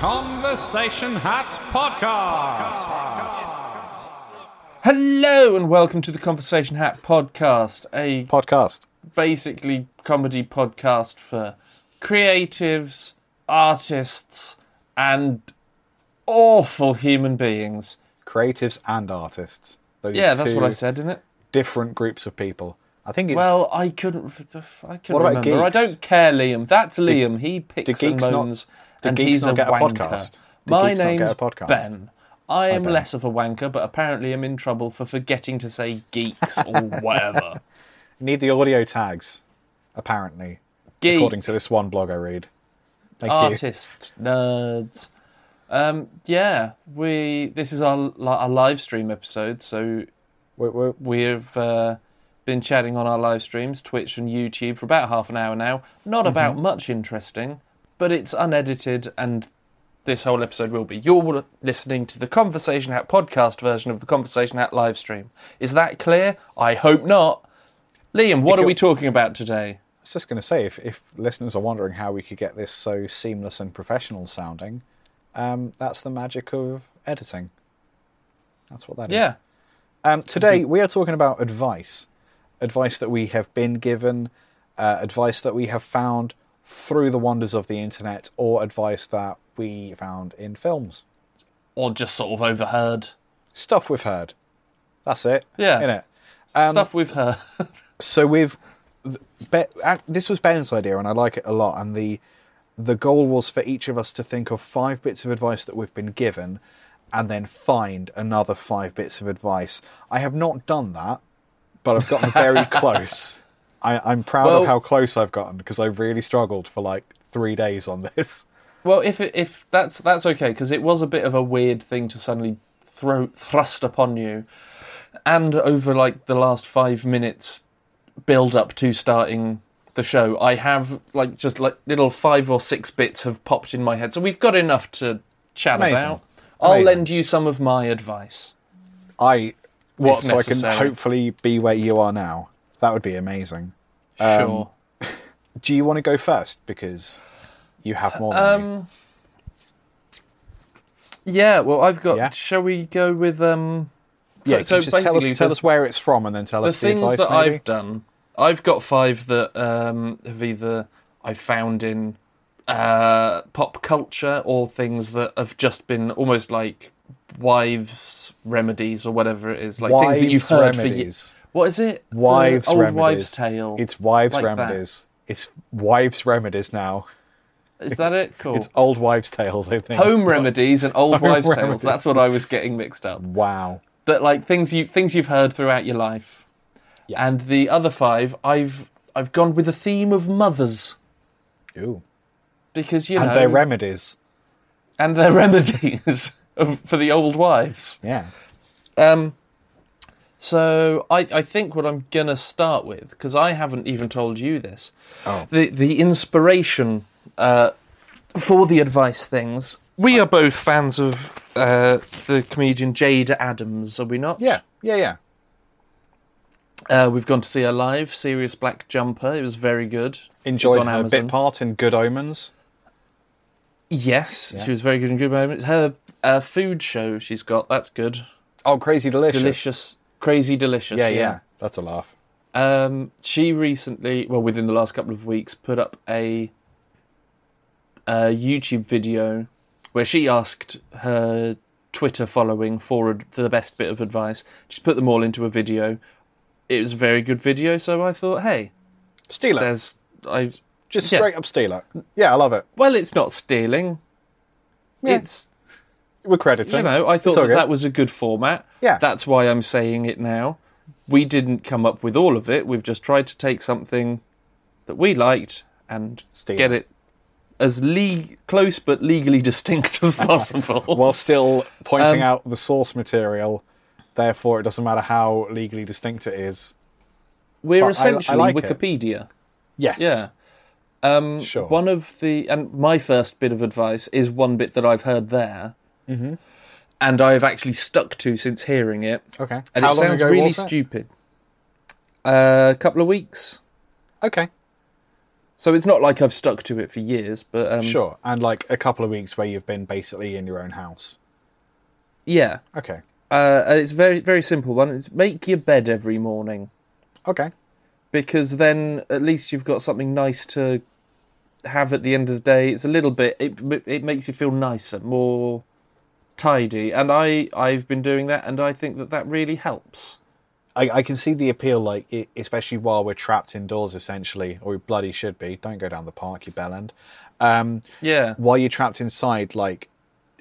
Conversation Hat Podcast. Hello and welcome to the Conversation Hat podcast, a podcast. basically comedy podcast for creatives, artists, and awful human beings. Creatives and artists. Those Yeah, that's what I said, isn't it? Different groups of people. I think it's Well, I couldn't. I couldn't What about remember. I don't care, Liam. That's Liam. He picks do geeks and not- do and geeks he's not a get a wanker. podcast? Do My geeks name's a podcast? Ben. I am Ben. less of a wanker, but apparently I'm in trouble for forgetting to say geeks or whatever. need the audio tags, apparently, Geek. according to this one blog I read. Thank you. artists, nerds. Um, yeah, we. This is our our live stream episode, so we're, we've uh, been chatting on our live streams, Twitch and YouTube, for about half an hour now. Not about much interesting, but it's unedited, and this whole episode will be. You're listening to the Conversation Hat podcast version of the Conversation Hat live stream. Is that clear? I hope not. Liam, what If are we talking about today? I was just going to say, if, if listeners are wondering how we could get this so seamless and professional sounding, um, that's the magic of editing. That's what that is. Yeah. Um, today we are talking about advice, advice that we have been given, uh, advice that we have found through the wonders of the internet, or advice that we found in films, Or just sort of overheard. stuff we've heard. That's it. Yeah. In it. Um, Stuff we've heard. So we've this was Ben's idea, and I like it a lot. And the the goal was for each of us to think of five bits of advice that we've been given, and then find another five bits of advice. I have not done that, but I've gotten very close. I, I'm proud Well- of how close I've gotten because I really struggled for like three days on this. Well, if it, if that's that's okay, because it was a bit of a weird thing to suddenly throw thrust upon you, and over like the last five minutes build up to starting the show, I have like just like little five or six bits have popped in my head, so we've got enough to chat Amazing. about. I'll Amazing. lend you some of my advice. I what so I can hopefully be where you are now. That would be amazing. Um, Sure. Do you want to go first because you have more? Um. Yeah. Well, I've got. Yeah? Shall we go with um? Yeah, so, so just tell basically us, tell us where it's from, and then tell the us the things advice. that maybe. I've done, I've got five that um, have either I found in uh, pop culture or things that have just been almost like wives' remedies or whatever it is, like things that you've Wives' heard for years. Remedies. What is it? The Wives' old remedies. wives' tale. It's wives' Like that. remedies. It's wives' remedies now. is that it? Cool. It's old wives' tales. I think. Home remedies and old wives' tales. That's what I was getting mixed up. Wow. But like things you things you've heard throughout your life. Yeah. And the other five, I've I've gone with the theme of mothers Ooh. because you And know their remedies. and their remedies of- for the old wives. Yeah. Um, so I, I think what I'm gonna start with because I haven't even told you this. Oh. The the inspiration uh, for the advice things. We are both fans of uh, the comedian Jayde Adams, are we not? Yeah. Yeah. Yeah. Uh, we've gone to see her live, Serious Black Jumper. It was very good. Enjoyed on her Amazon. bit part in Good Omens. Yes, Yeah. she was very good in good Omens. Her uh, food show she's got that's good, Oh, crazy delicious. delicious, crazy delicious. Yeah, yeah. That's a laugh. Um, she recently, well, within the last couple of weeks, put up a, a YouTube video where she asked her Twitter following for ad- the best bit of advice. She's put them all into a video. It was a very good video, so I thought, hey, Steal it. there's I. Just yeah. straight up steal it. Yeah, I love it. Well, it's not stealing. Yeah. It's We're crediting. you know, I thought that, that was a good format. Yeah. That's why I'm saying it now. We didn't come up with all of it. We've just tried to take something that we liked and Steal get it. it as le- close but legally distinct as possible. while still pointing Um, out the source material. Therefore, it doesn't matter how legally distinct it is. We're but I- I essentially like it. Wikipedia. Yes. Yeah. Um, Sure. One of the and my first bit of advice is one bit that I've heard there, mm-hmm. and I've actually stuck to since hearing it. Okay. And How it sounds really stupid. Uh, a couple of weeks. Okay. So it's not like I've stuck to it for years, but um, Sure. And like a couple of weeks where you've been basically in your own house. yeah. Okay. Uh, and it's very very simple one. It's make your bed every morning Okay. because then at least you've got something nice to have at the end of the day. It's a little bit it it makes you feel nicer, more tidy, and I I've been doing that, and I think that that really helps. I, I can see the appeal, like i especially while we're trapped indoors, essentially, or we bloody should be. Don't go down the park, you bellend. Um, Yeah, while you're trapped inside, like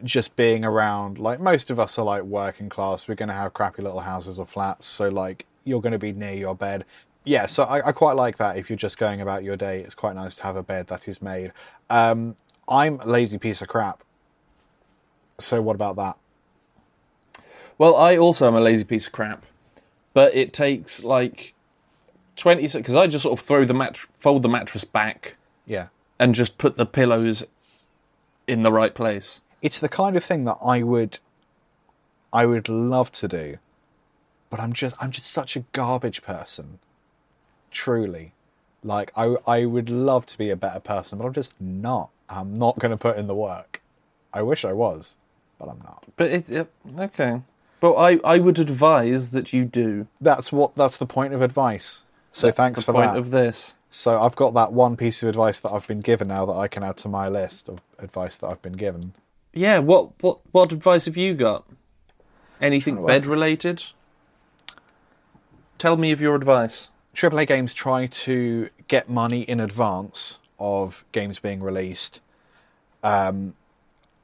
just being around, like most of us are like working class. We're going to have crappy little houses or flats, so like you're going to be near your bed. Yeah, so I, I quite like that. If you're just going about your day, it's quite nice to have a bed that is made. Um, I'm a lazy piece of crap. So what about that? Well, I also am a lazy piece of crap, but it takes like twenty seconds because I just sort of throw the mat, fold the mattress back, Yeah. and just put the pillows in the right place. it's the kind of thing that I would I would love to do, but I'm just I'm just such a garbage person. Truly. Like I I would love to be a better person, but I'm just not. I'm not going to put in the work. I wish I was, but I'm not. But it, it okay. But I, I would advise that you do. That's what that's the point of advice. So That's thanks the for point that. of this. So I've got that one piece of advice that I've been given now that I can add to my list of advice that I've been given. Yeah. What what what advice have you got? Anything bed related? Tell me of your advice. AAA games try to get money in advance of games being released, um,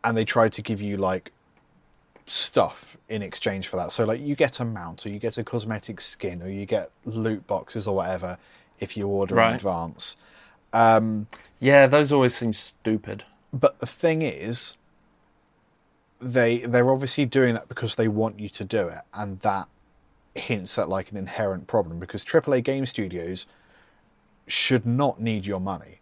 and they try to give you like stuff in exchange for that. So like you get a mount, or you get a cosmetic skin, or you get loot boxes or whatever if you order Right. in advance. Um, yeah, those always seem stupid. But the thing is, they they're obviously doing that because they want you to do it, and that hints at like an inherent problem because AAA game studios should not need your money.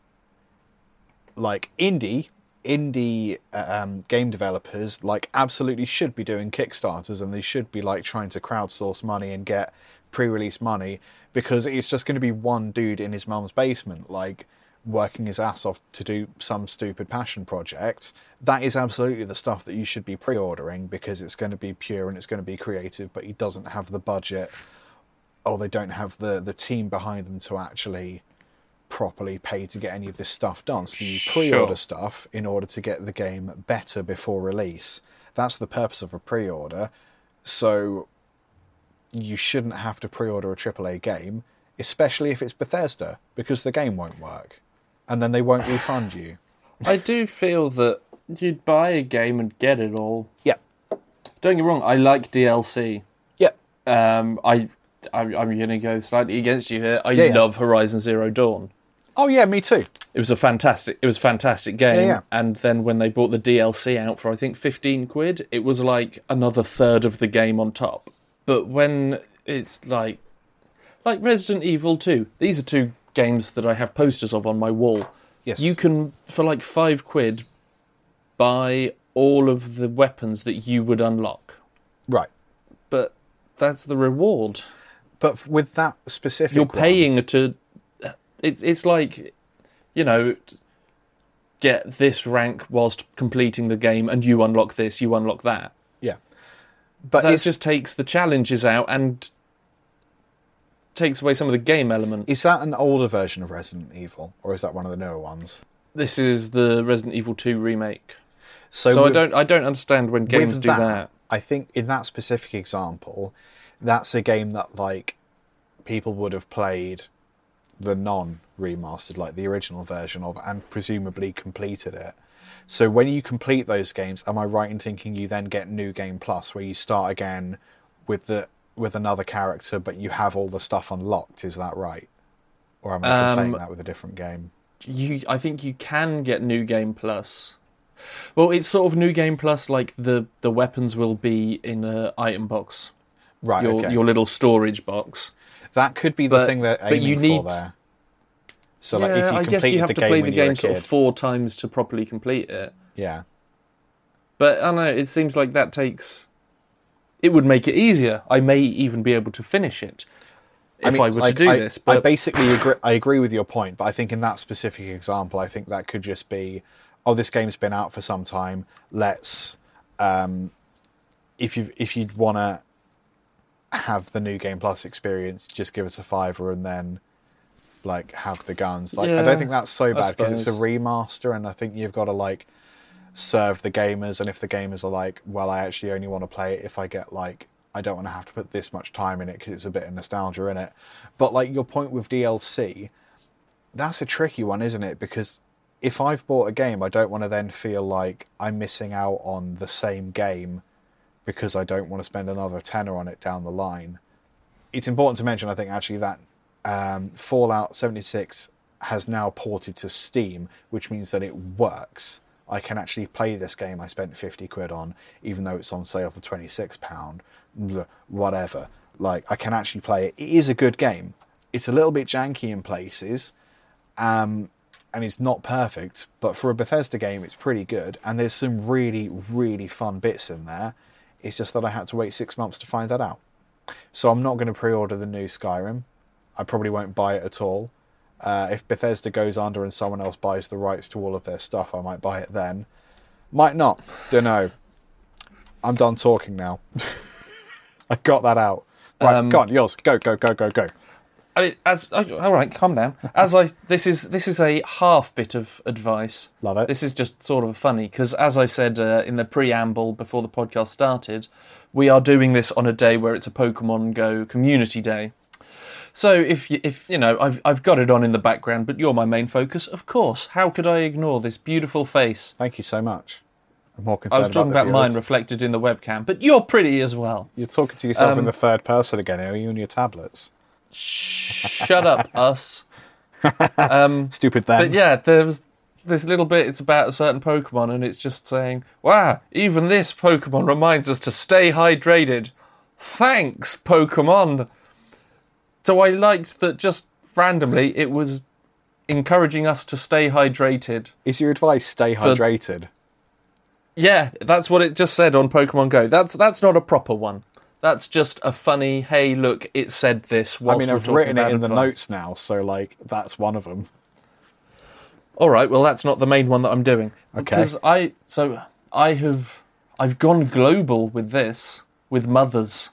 Like indie indie uh, um, game developers like absolutely should be doing kickstarters and they should be like trying to crowdsource money and get pre-release money because it's just going to be one dude in his mum's basement like working his ass off to do some stupid passion project. That is absolutely the stuff that you should be pre-ordering because it's going to be pure and it's going to be creative but he doesn't have the budget or they don't have the the team behind them to actually properly pay to get any of this stuff done. So you pre-order Sure. stuff in order to get the game better before release. That's the purpose of a pre-order. So you shouldn't have to pre-order a AAA game, especially if it's Bethesda, because the game won't work, and then they won't refund you. I do feel that you'd buy a game and get it all. Yeah, Don't get me wrong, I like DLC. yeah, Um, I, I I'm going to go slightly against you here. I Yeah, yeah. love Horizon Zero Dawn. Oh yeah, me too. It was a fantastic. It was a fantastic game. Yeah, yeah. And then when they brought the DLC out for I think fifteen quid, it was like another third of the game on top. But when it's like, like Resident Evil Two, these are two games that I have posters of on my wall. Yes, You can for like five quid buy all of the weapons that you would unlock, right. but that's the reward. But with that specific, You're one- paying to. It's it's like, you know, get this rank whilst completing the game, and you unlock this, you unlock that. yeah. But That just takes the challenges out and takes away some of the game element. is that an older version of Resident Evil, or is that one of the newer ones? This is the Resident Evil Two remake, So, so I don't I don't understand when games do that. I think in that specific example, that's a game that like people would have played the non remastered, like the original version of, and presumably completed it. So when you complete those games, am I right in thinking you then get New Game Plus, where you start again with the with another character, but you have all the stuff unlocked? Is that right? Or am I Um, that with a different game? you I think you can get new game plus. Well, it's sort of new game plus like the the weapons will be in a item box. Right. Your okay. your little storage box. That could be the but- thing they're but you need- for there. So like if yeah, you I guess you have the to game play the game sort of four times to properly complete it. yeah. But I don't know, it seems like that takes it would make it easier. I may even be able to finish it. if I, were like, to do I, this. I basically agree, I agree with your point, but I think in that specific example, I think that could just be, oh, this game's been out for some time. Let's, um, if you if you'd want to have the new game plus experience, just give us a fiver and then like have the guns. Like I don't think that's so bad because it's a remaster, and I think you've got to like serve the gamers. And if the gamers are like, well, I actually only want to play it if I get like. I don't want to have to put this much time in it because it's a bit of nostalgia in it. But like your point with DLC, that's a tricky one, isn't it? Because if I've bought a game, I don't want to then feel like I'm missing out on the same game because I don't want to spend another tenner on it down the line. It's important to mention, I think, actually, that um, Fallout 76 has now ported to Steam, which means that it works. I can actually play this game I spent 50 quid on, even though it's on sale for 26 pound, whatever. Like I can actually play it. It is a good game. It's a little bit janky in places, um, and it's not perfect, but for a Bethesda game, it's pretty good. And there's some really, really fun bits in there. It's just that I had to wait six months to find that out. So I'm not going to pre-order the new Skyrim. I probably won't buy it at all. Uh, if Bethesda goes under and someone else buys the rights to all of their stuff, I might buy it then. Might not. Don't know. I'm done talking now. I got that out. Right, Um, go on, yours. Go, go, go, go, go. I mean, as I- all right, calm down. As I this is this is a half bit of advice. Love it. This is just sort of funny because, as I said uh, in the preamble before the podcast started, we are doing this on a day where it's a Pokemon Go community day. So if you, if you know, I've I've got it on in the background, but you're my main focus, of course. How could I ignore this beautiful face? Thank you so much. I'm more I was talking the about mine reflected in the webcam, but you're pretty as well. You're talking to yourself in Um, the third person again, are you, on your tablets? Shut up, us. Um, Stupid then. But yeah, there was this little bit. It's about a certain Pokemon, and it's just saying, "Wow, even this Pokemon reminds us to stay hydrated." Thanks, Pokemon. So I liked that. Just randomly, it was encouraging us to stay hydrated. Is your advice stay hydrated? Yeah, that's what it just said on Pokemon Go. That's that's not a proper one. That's just a funny. Hey, look, it said this. I mean, I've written it in the notes now, so like that's one of them. All right, well that's not the main one that I'm doing. Okay. Because I so I have I've gone global with this with mothers.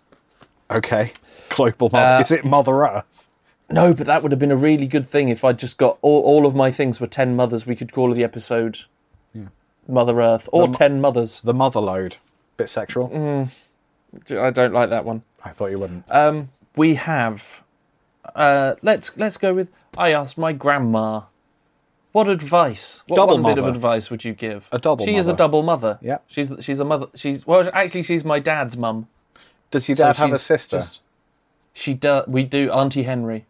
Okay. Global mother. Uh, Is it Mother Earth? No, but that would have been a really good thing if I just got all all of my things were ten mothers. We could call the episode Mother Earth or mo- ten mothers. The mother load. Bit sexual. Mm. I don't like that one. I thought you wouldn't. Um, we have. Uh, let's let's go with. I asked my grandma. What advice? What Double one bit of advice would you give? A double She is a double mother. Yeah. She's she's a mother. She's well, actually, she's my dad's mum. Does your So have a sister? just- she does. We do. Auntie Henry.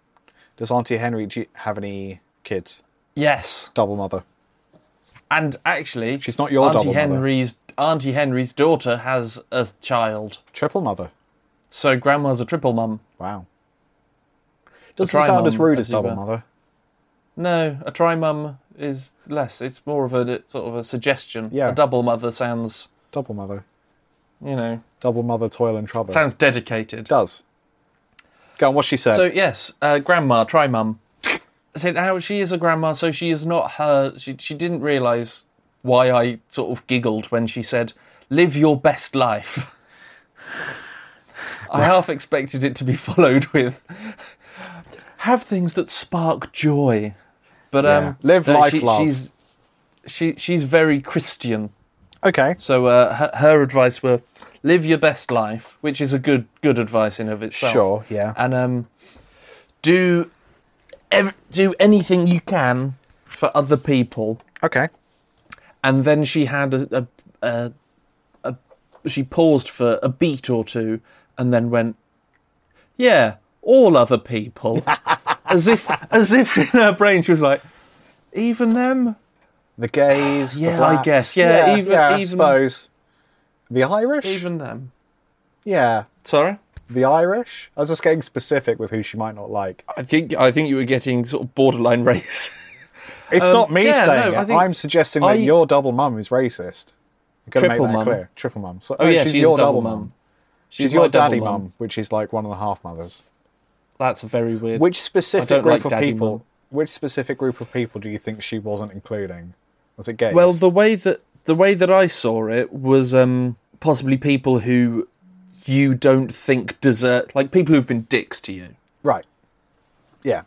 Does Auntie Henry do have any kids? Yes, Double mother. and actually, She's not your Auntie double mother. Auntie Henry's daughter has a child. Triple mother. So grandma's a triple mum. Wow. Doesn't sound as rude as double mother. No, a tri mum is less. It's more of a sort of a suggestion. Yeah. A double mother sounds, Double mother. you know, Double mother toil and trouble. sounds dedicated. does. Go on, what she said. So yes, uh, grandma, try mum. So now she is a grandma, so she is not her. She she didn't realise why I sort of giggled when she said, "Live your best life." I half expected it to be followed with, "Have things that spark joy," but Yeah. um, Live no, life, she, love. She's she she's very Christian. okay. So uh, her, her advice were live your best life, which is a good good advice in of itself. Sure, yeah. And um, do ev- do anything you can for other people. Okay. And then she had a, a, a, a she paused for a beat or two, and then went, "Yeah, all other people," as if as if in her brain she was like, "Even them." The gays, the Yeah, I guess, yeah, even- yeah, I suppose. The Irish? Even them. Yeah. Sorry. The Irish? I was just getting specific with who she might not like. I think I think you were getting sort of borderline race. It's Um, not me yeah, saying no, it. I'm suggesting that I- your double mum is racist. I've got to make Triple that mum. clear. Triple mum. So, Oh no, yeah, she's she's your double mum. mum. She's, my your daddy mum. mum, which is like one and a half mothers. that's a very weird. Which specific group like of people? Mum. Which specific group of people do you think she wasn't including? Was it gays? Well, the way that the way that I saw it was um, possibly people who you don't think deserve, like people who've been dicks to you. right. Yeah.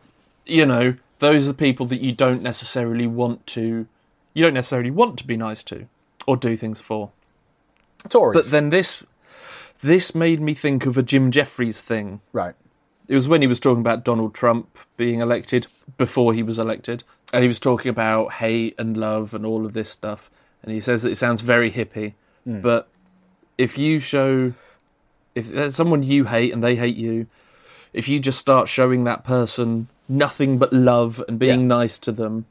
You know, those are the people that you don't necessarily want to, you don't necessarily want to be nice to or do things for. Tories. But then this, this made me think of a Jim Jeffries thing. right. It was when he was talking about Donald Trump being elected before he was elected, and he was talking about hate and love and all of this stuff. And he says that it sounds very hippie, hmm. but if you show, if there's someone you hate and they hate you, if you just start showing that person nothing but love and being Yeah. nice to them,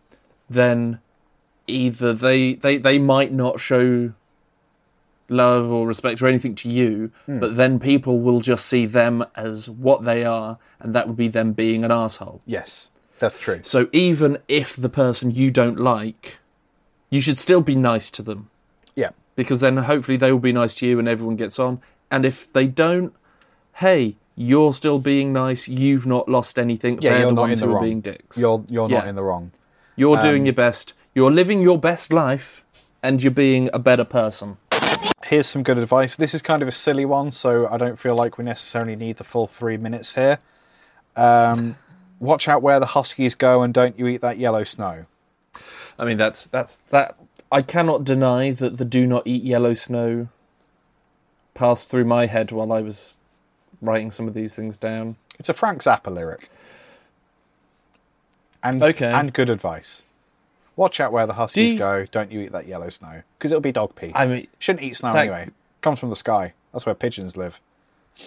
then either they, they, they might not show love or respect or anything to you, hmm. but then people will just see them as what they are, and that would be them being an asshole. Yes. That's true. So even if the person you don't like, you should still be nice to them Yeah. because then hopefully they will be nice to you and everyone gets on. And if they don't, hey, you're still being nice. You've not lost anything. Yeah, They're you're the not ones in the who are wrong. being dicks. You're you're not in the wrong. You're um, doing your best. You're living your best life, and you're being a better person. Here's some good advice. This is kind of a silly one, so I don't feel like we necessarily need the full three minutes here. Um, watch out where the huskies go, and don't you eat that yellow snow. I mean, that's that's that. I cannot deny that the "Do not eat yellow snow" passed through my head while I was writing some of these things down. It's a Frank Zappa lyric. And Okay. and good advice. Watch out where the huskies you- go. Don't you eat that yellow snow because it'll be dog pee. I mean, Shouldn't eat snow Thank- anyway. Comes from the sky. That's where pigeons live.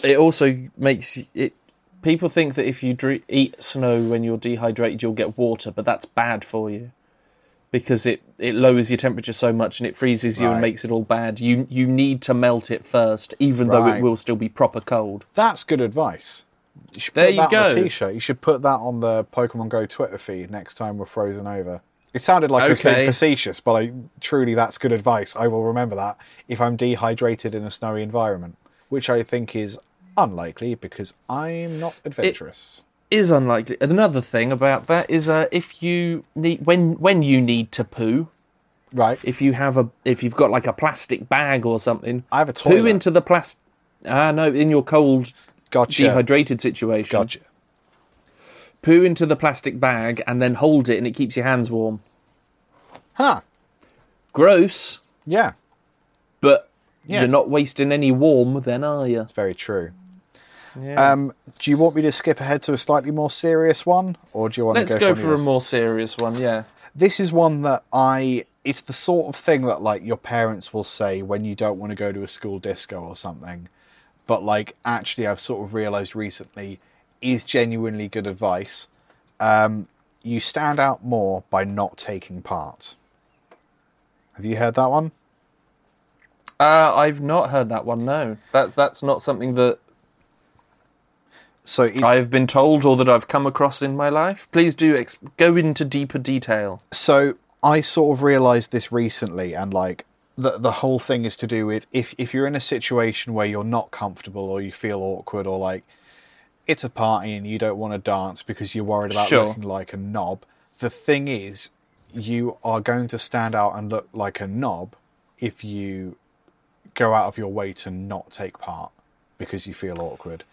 it also makes it. People think that if you eat snow when you're dehydrated, you'll get water, but that's bad for you because it, it lowers your temperature so much and it freezes you Right. and makes it all bad. You you need to melt it first, even though it will still be proper cold. That's good advice. You should There put you that on a go. t-shirt. You should put that on the Pokemon Go Twitter feed next time we're frozen over. It sounded like I was being facetious, but I truly that's good advice. I will remember that if I'm dehydrated in a snowy environment, which I think is unlikely because I'm not adventurous. Is unlikely. And Another thing about that is uh, if you need when when you need to poo, right. if you have a if you've got like a plastic bag or something, I have a poo into the plastic. Ah, no, in your cold, Gotcha. dehydrated situation, Gotcha. poo into the plastic bag and then hold it, and it keeps your hands warm. Huh. Gross, Yeah. but Yeah. you're not wasting any warm, then are you? It's very true. Yeah. Um, do you want me to skip ahead to a slightly more serious one, or do you want to go? Let's to go go, for a more serious one. Yeah. This is one that I. It's the sort of thing that like your parents will say when you don't want to go to a school disco or something, but like actually I've sort of realised recently is genuinely good advice. Um, you stand out more by not taking part. Have you heard that one? Uh, I've not heard that one. No, that's that's not something that So I've been told or that I've come across in my life. Please do ex- go into deeper detail. so I sort of realised this recently, and like the the whole thing is to do with if if you're in a situation where you're not comfortable or you feel awkward or like it's a party and you don't want to dance because you're worried about Sure. looking like a knob. The thing is, you are going to stand out and look like a knob if you go out of your way to not take part because you feel awkward.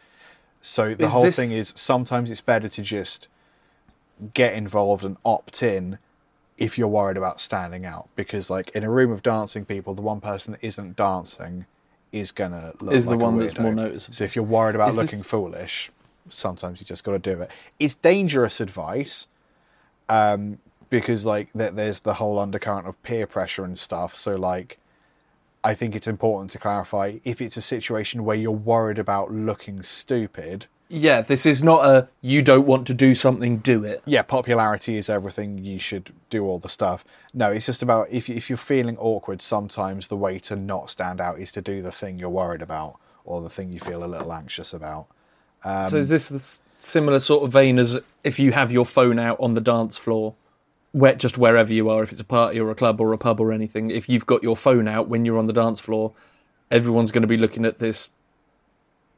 So the Is whole this- thing is sometimes it's better to just get involved and opt in if you're worried about standing out. Because like in a room of dancing people the one person that isn't dancing is gonna look Is the like a one that's more noticeable. so if you're worried about Is looking this- foolish sometimes you just got to do it. It's dangerous advice um because like there, there's the whole undercurrent of peer pressure and stuff. So like i think it's important to clarify if it's a situation where you're worried about looking stupid Yeah, this is not a you don't want to do something, do it. yeah, popularity is everything. You should do all the stuff. No, it's just about if if you're feeling awkward, sometimes the way to not stand out is to do the thing you're worried about or the thing you feel a little anxious about. Um, so is this the similar sort of vein as if you have your phone out on the dance floor, where just wherever you are, if it's a party or a club or a pub or anything, if you've got your phone out when you're on the dance floor, everyone's going to be looking at this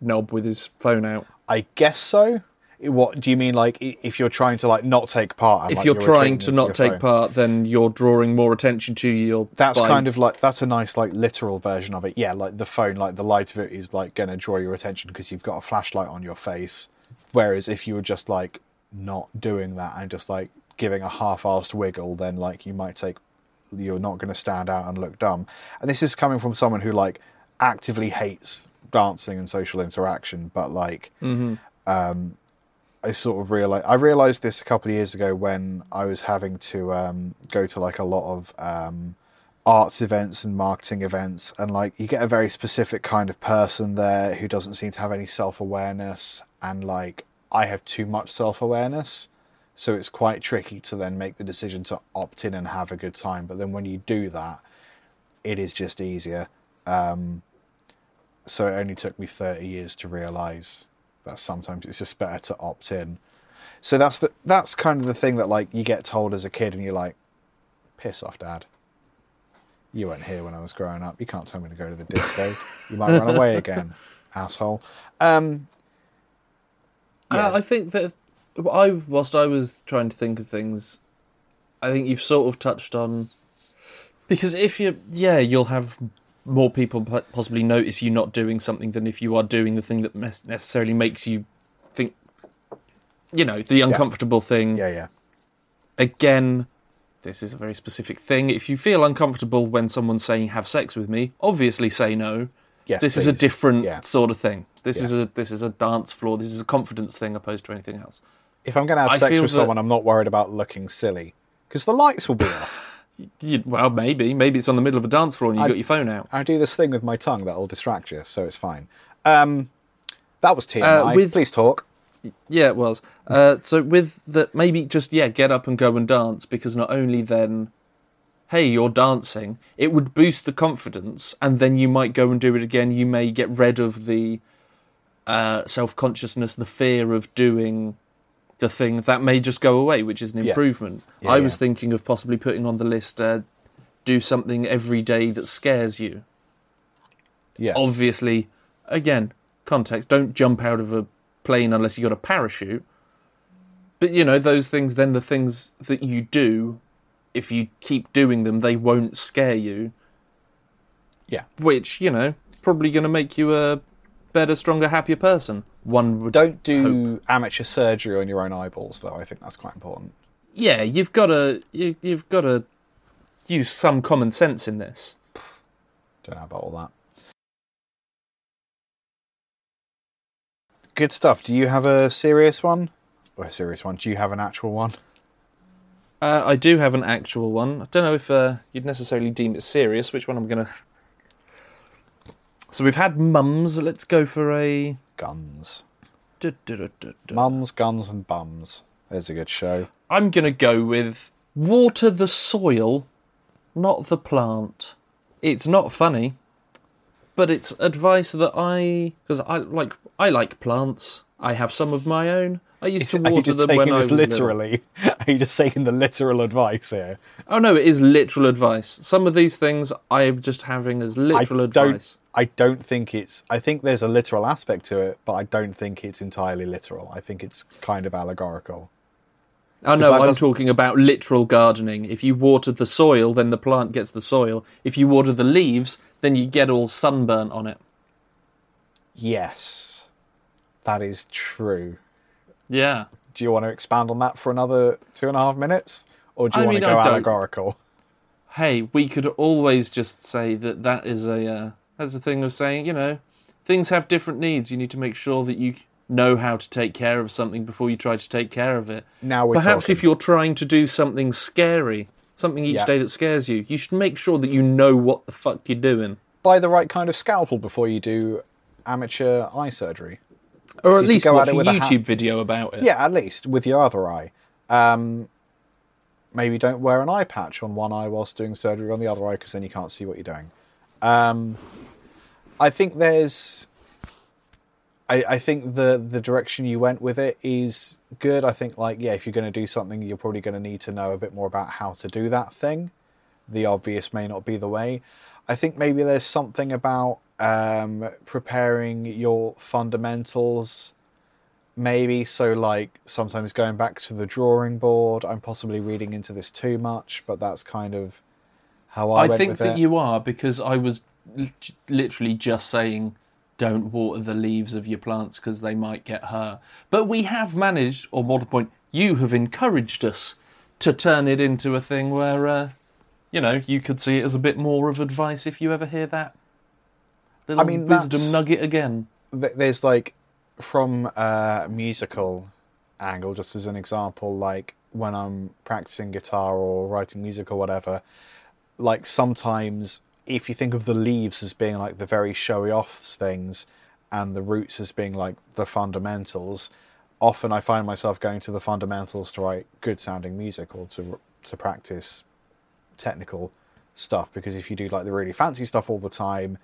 knob with his phone out. I guess so. What do you mean? Like if you're trying to like not take part, if like, you're trying to not take phone? part, then you're drawing more attention to you. That's by- kind of like that's a nice like literal version of it. Yeah, like the phone, like the light of it is like going to draw your attention because you've got a flashlight on your face. Whereas if you were just like not doing that and just like giving a half-assed wiggle, then like you might take you're not going to stand out and look dumb. And this is coming from someone who like actively hates dancing and social interaction, but like um, I sort of realized I realized this a couple of years ago when I was having to um, go to like a lot of um, arts events and marketing events, and like you get a very specific kind of person there who doesn't seem to have any self awareness, and like I have too much self awareness. So it's quite tricky to then make the decision to opt in and have a good time. But then when you do that, it is just easier. Um, so it only took me 30 years to realize that sometimes it's just better to opt in. So that's the that's kind of the thing that like you get told as a kid and you're like, piss off, dad. You weren't here when I was growing up. You can't tell me to go to the disco. you might run away again, asshole. Um, Uh, I yes. think that I, whilst I was trying to think of things, I think you've sort of touched on because if you, yeah, you'll have more people possibly notice you not doing something than if you are doing the thing that necessarily makes you think, you know, the uncomfortable thing. yeah, yeah, Again, this is a very specific thing. If you feel uncomfortable when someone's saying "have sex with me," obviously say no. yes. this is a different Yeah. sort of thing. This Yeah. is a this is a dance floor. This is a confidence thing opposed to anything else. If I'm going to have I sex with that- someone, I'm not worried about looking silly because the lights will be off. You, well, maybe, maybe it's on the middle of a dance floor and you I- got your phone out. I do this thing with my tongue that'll distract you, so it's fine. Um, that was TMI. Uh, with- Please talk. Yeah, it was. Uh, so with the maybe just yeah, get up and go and dance because not only then, hey, you're dancing, it would boost the confidence, and then you might go and do it again. You may get rid of the uh, self consciousness, the fear of doing the thing that may just go away, which is an Yeah. improvement. Yeah, I was thinking of possibly putting on the list. Uh, do something every day that scares you. Yeah. obviously, again, context. Don't jump out of a plane unless you got a parachute. But you know those things. Then the things that you do, if you keep doing them, they won't scare you. Yeah. Which you know probably going to make you a better, stronger, happier person. One would. Don't do amateur surgery on your own eyeballs, though. I think that's quite important. Yeah, you've got to. You, you've got to use some common sense in this. Don't know about all that. Good stuff. Do you have a serious one? Or a serious one? Do you have an actual one? Uh, I do have an actual one. I don't know if uh, you'd necessarily deem it serious. Which one I'm gonna. So we've had mums. Let's go for a. Guns. Mums, guns, and bums. There's a good show. I'm gonna go with water the soil, not the plant. It's not funny, but it's advice that I because I like I like plants. I have some of my own. I used to water them when I was little. literally? Are you just taking the literal advice here? Oh no, it is literal advice. Some of these things I am just having as literal I advice. I don't think it's. I think there's a literal aspect to it, but I don't think it's entirely literal. I think it's kind of allegorical. Oh no, I'm talking about literal gardening. If you water the soil, then the plant gets the soil. If you water the leaves, then you get all sunburnt on it. Yes, that is true. Yeah. Do you want to expand on that for another two and a half minutes, or do you I want mean, to go allegorical? Hey, we could always just say that that is a uh, that's the thing of saying, you know, things have different needs. You need to make sure that you know how to take care of something before you try to take care of it. Now Perhaps talking. if you're trying to do something scary, something each Yeah. day that scares you, you should make sure that you know what the fuck you're doing. buy the right kind of scalpel before you do amateur eye surgery. Or So at least watch a with a YouTube hat- video about it. Yeah, at least with your other eye. Um, maybe don't wear an eye patch on one eye whilst doing surgery on the other eye because then you can't see what you're doing. Um, I think there's. I, I think the the direction you went with it is good. I think like yeah, if you're going to do something, you're probably going to need to know a bit more about how to do that thing. The obvious may not be the way. I think maybe there's something about um, preparing your fundamentals maybe so like sometimes going back to the drawing board. I'm possibly reading into this too much, but that's kind of how I, I think that it. you are because I was literally just saying don't water the leaves of your plants because they might get hurt. But we have managed, or more to the point, you have encouraged us to turn it into a thing where, uh, you know, you could see it as a bit more of advice if you ever hear that little mean, wisdom nugget again. th- there's like from a musical angle just as an example like when i'm practicing guitar or writing music or whatever like sometimes if you think of the leaves as being like the very showy off things and the roots as being like the fundamentals often i find myself going to the fundamentals to write good sounding music or to to practice technical stuff. Because if you do like the really fancy stuff all the time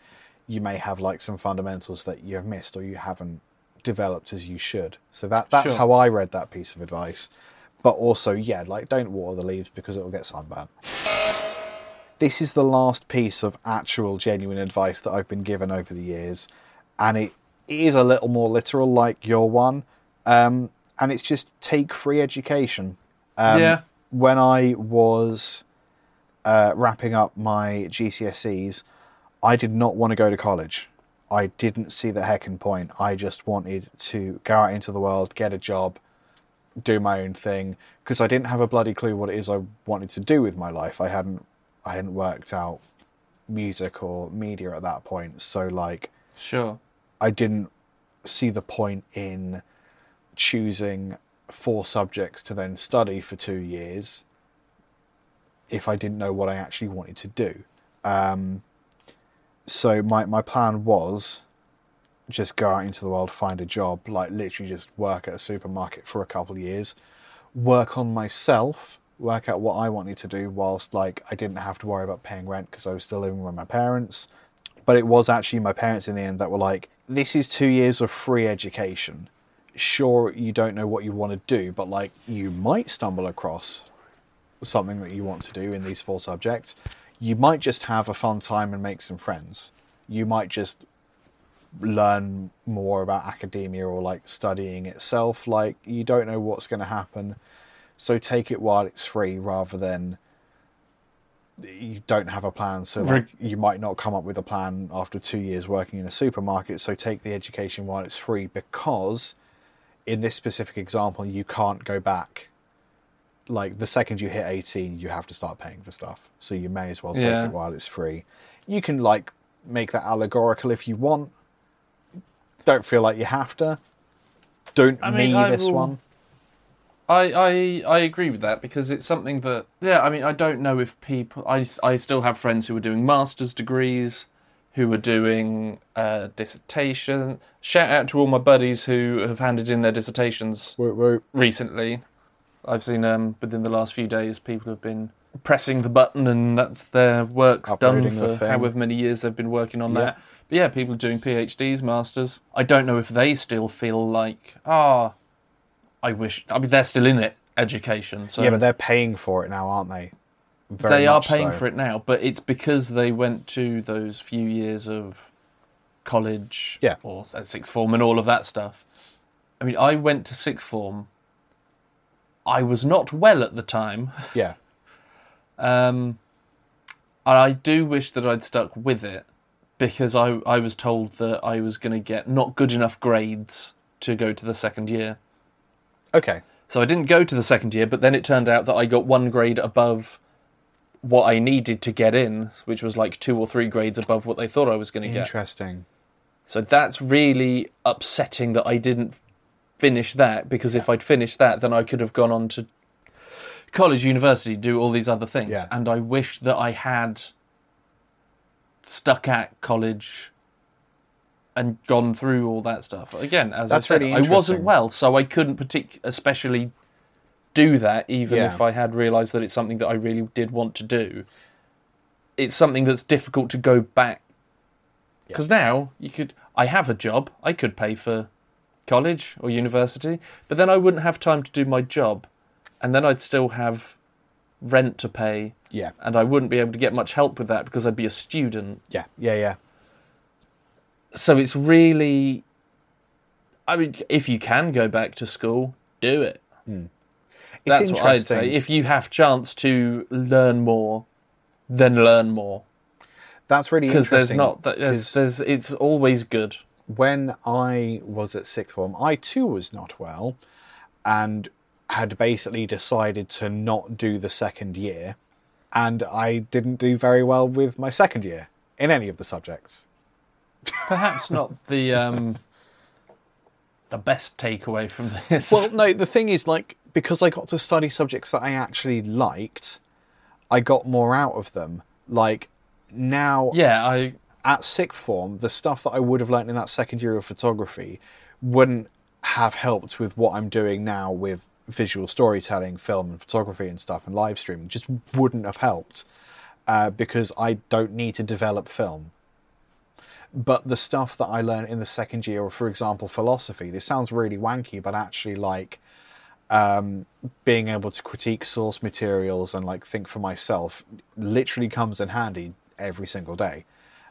you may have like some fundamentals that you have missed or you haven't developed as you should. So that that's Sure. how i read that piece of advice. But also yeah like don't water the leaves because it will get sunburned this is the last piece of actual genuine advice that i've been given over the years and it is a little more literal like your one um, and it's just take free education um, Yeah. when i was uh, wrapping up my GCSEs, I did not want to go to college. I didn't see the heckin' point. I just wanted to go out into the world, get a job, do my own thing, because I didn't have a bloody clue what it is I wanted to do with my life. I hadn't, I hadn't worked out music or media at that point. So like, Sure. I didn't see the point in choosing four subjects to then study for two years if I didn't know what I actually wanted to do. Um, so my, my plan was just go out into the world, find a job, like literally just work at a supermarket for a couple of years, work on myself, work out what I wanted to do whilst like I didn't have to worry about paying rent because I was still living with my parents. But it was actually my parents in the end that were like, this is two years of free education. Sure, you don't know what you want to do, but like you might stumble across something that you want to do in these four subjects. You might just have a fun time and make some friends. You might just learn more about academia or like studying itself. Like you don't know what's going to happen, so take it while it's free rather than you don't have a plan. So like, you might not come up with a plan after two years working in a supermarket. So take the education while it's free because in this specific example, you can't go back. Like the second you hit 18, you have to start paying for stuff. So you may as well take Yeah. it while it's free. You can like make that allegorical if you want. Don't feel like you have to. Don't I mean, me I this will- one. I, I I agree with that because it's something that yeah I mean I don't know if people I, I still have friends who are doing master's degrees who are doing uh, dissertation. Shout out to all my buddies who have handed in their dissertations Whoop, whoop. recently. I've seen um within the last few days people have been pressing the button and that's their work's done Uploading the for however many years they've been working on Yeah. that. But yeah people doing PhDs masters. I don't know if they still feel like ah I wish. I mean, they're still in it, education. So Yeah, but they're paying for it now, aren't they? Very they are paying so. for it now. But it's because they went to those few years of college, Yeah. or at sixth form and all of that stuff. I mean, I went to sixth form. I was not well at the time, Yeah, um, and I do wish that I'd stuck with it because I I was told that I was going to get not good enough grades to go to the second year. Okay. So I didn't go to the second year, but then it turned out that I got one grade above what I needed to get in, which was like two or three grades above what they thought I was going to get. Interesting. So that's really upsetting that I didn't finish that because if I'd finished that, then I could have gone on to college, university, do all these other things. Yeah. And I wish that I had stuck at college and gone through all that stuff. Again, as That's I said, really I wasn't well, so I couldn't partic- especially do that, even Yeah. if I had realised that it's something that I really did want to do. It's something that's difficult to go back because now you could. I have a job. I could pay for college or university, but then I wouldn't have time to do my job, and then I'd still have rent to pay, Yeah, and I wouldn't be able to get much help with that because I'd be a student yeah, yeah, yeah. So it's really I mean, if you can go back to school, do it. Hmm. It's That's what I'd say. If you have chance to learn more, then learn more That's really because there's not that there's, there's it's always good. when I was at sixth form, I too was not well, and had basically decided to not do the second year, and I didn't do very well with my second year in any of the subjects. Perhaps not the um the best takeaway from this. Well, no, the thing is, like, because I got to study subjects that I actually liked, I got more out of them. Like, now yeah, I at sixth form, the stuff that I would have learnt in that second year of photography wouldn't have helped with what I'm doing now with visual storytelling, film and photography and stuff, and live streaming. Just wouldn't have helped uh, because I don't need to develop film. But the stuff that I learned in the second year, or for example, philosophy, this sounds really wanky, but actually, like, um, being able to critique source materials and like think for myself literally comes in handy every single day.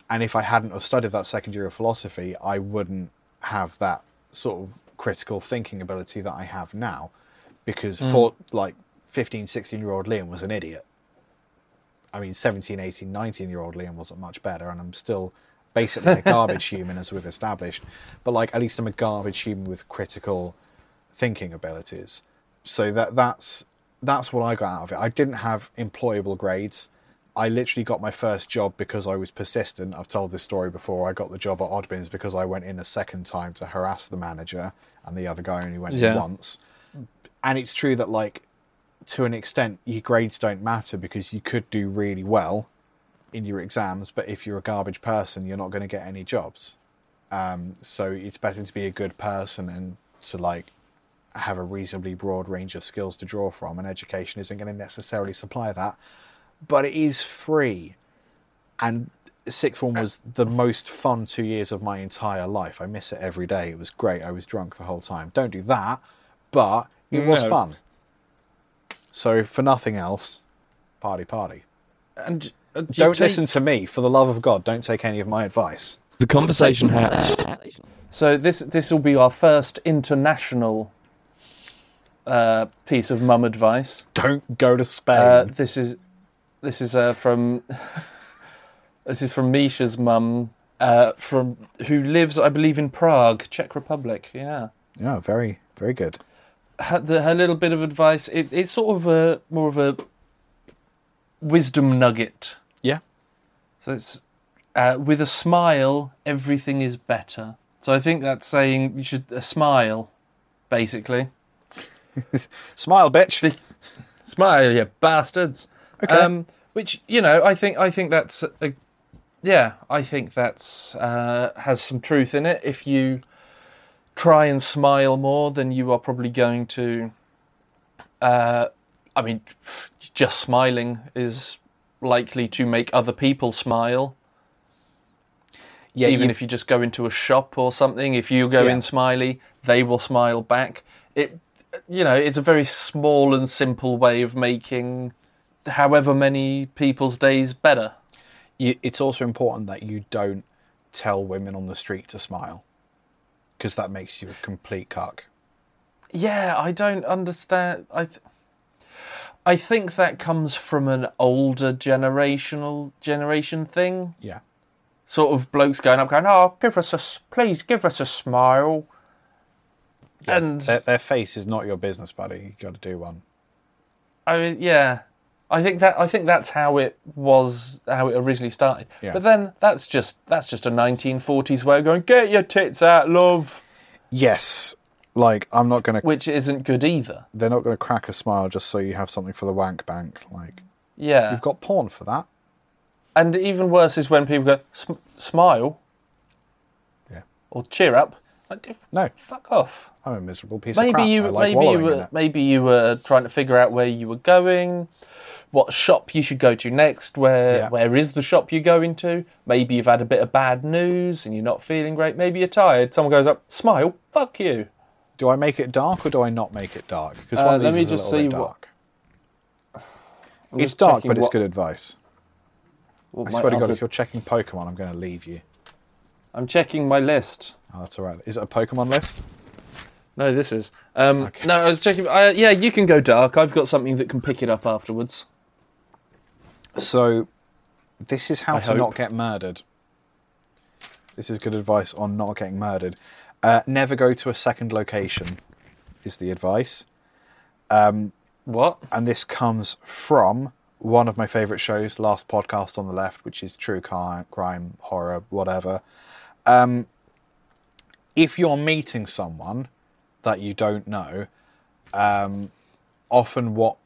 And if I hadn't have studied that second year of philosophy, I wouldn't have that sort of critical thinking ability that I have now. Because for like 15, 16 year old Liam was an idiot. I mean, 17, 18, 19 year old Liam wasn't much better, and I'm still basically a garbage human, as we've established. But like, at least I'm a garbage human with critical thinking abilities. So that that's that's what I got out of it. I didn't have employable grades. I literally got my first job because I was persistent. I've told this story before. I got the job at Oddbins because I went in a second time to harass the manager, and the other guy only went Yeah. in once. And it's true that, like, to an extent, your grades don't matter because you could do really well in your exams, but if you're a garbage person, you're not going to get any jobs. Um, so it's better to be a good person and to like have a reasonably broad range of skills to draw from. And education isn't going to necessarily supply that, but it is free. And sixth form was the most fun two years of my entire life. I miss it every day. It was great. I was drunk the whole time. Don't do that, but it was No. fun. So for nothing else, party party. and do you Don't take- listen to me, for the love of God. Don't take any of my advice. The conversation hatch. So this this will be our first international uh, piece of mum advice. Don't go to Spain. Uh, this is this is uh, from this is from Misha's mum, uh, from who lives, I believe, in Prague, Czech Republic. Yeah, yeah, very, very good. her, the, her little bit of advice. It, it's sort of a more of a wisdom nugget. Yeah. So it's uh, with a smile, everything is better. So I think that's saying you should uh, smile, basically. Smile, bitch. Smile, you bastards. Okay. Um, which you know, I think I think that's a, yeah, I think that's uh, has some truth in it. If you try and smile more, then you are probably going to. Uh, I mean, just smiling is likely to make other people smile. yeah, even you've- if you just go into a shop or something, if you go Yeah. in smiley, they will smile back. It, you know, it's a very small and simple way of making however many people's days better. it's also important that you don't tell women on the street to smile, because that makes you a complete cuck. Yeah, I don't understand. I, th- I think that comes from an older generational generation thing. Yeah, Sort of blokes going up, going, "Oh, give us a, please give us a smile." yeah. And their, their face is not your business, buddy. You got to do one. I mean, yeah, I think that I think that's how it was, how it originally started. Yeah. But then that's just that's just a 1940s way of going, get your tits out, love, Yes, like I'm not gonna. which isn't good either. They're not gonna crack a smile just so you have something for the wank bank. Like Yeah, you've got porn for that. and even worse is when people go, "Sm- smile, Yeah. or cheer up. Like, No, fuck off. I'm a miserable piece of Maybe crap. you, like maybe you were, maybe you were trying to figure out where you were going, what shop you should go to next. Where, Yeah. where is the shop you're going to? Maybe you've had a bit of bad news and you're not feeling great. Maybe you're tired. Someone goes up, smile, fuck you. Do I make it dark or do I not make it dark? Because Uh, one of let these me is a little bit see what- dark. I'm It's dark, but it's good advice. what I swear to God, other- if you're checking Pokemon, I'm going to leave you. I'm checking my list. Oh, that's all right. Is it a Pokemon list? No, this is. Um, No, I was checking. I, yeah, you can go dark. I've got something that can pick it up afterwards. So, this is how I to hope. not get murdered. This is good advice on not getting murdered. Uh, never go to a second location, is the advice. What? And this comes from one of my favourite shows, Last Podcast on the Left, which is true crime, crime horror, whatever. Um, if you're meeting someone that you don't know, um, often what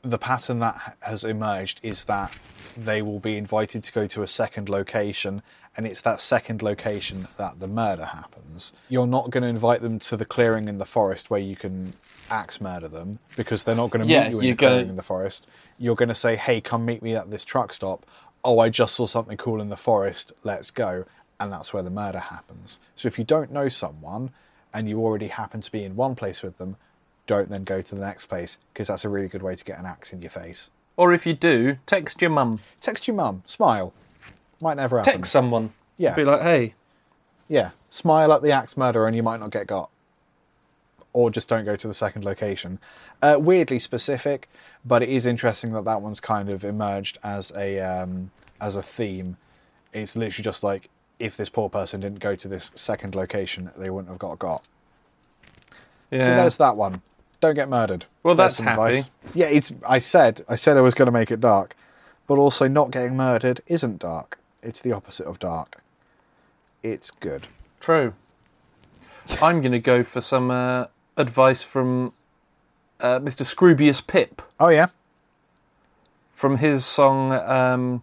the pattern that has emerged is that they will be invited to go to a second location and it's that second location that the murder happens. You're not going to invite them to the clearing in the forest where you can axe murder them because they're not going to Yeah, meet you in the clearing gonna- in the forest. You're going to say, "Hey, come meet me at this truck stop." Oh, I just saw something cool in the forest. Let's go. And that's where the murder happens. So if you don't know someone and you already happen to be in one place with them, don't then go to the next place because that's a really good way to get an axe in your face. Or if you do, text your mum. Text your mum, smile. Might never happen. Text someone. Yeah. Be like, hey, Yeah, smile at the axe murderer and you might not get got. Or just don't go to the second location. Uh, weirdly specific, but it is interesting that that one's kind of emerged as a um, as a theme. It's literally just like if this poor person didn't go to this second location, they wouldn't have got got. yeah. So there's that one. Don't get murdered. Well, There's that's happy. advice. Yeah, it's. I said. I said I was going to make it dark, but also not getting murdered isn't dark. It's the opposite of dark. It's good. True. I'm going to go for some uh, advice from uh, Mr. Scroobius Pip Oh yeah. from his song um,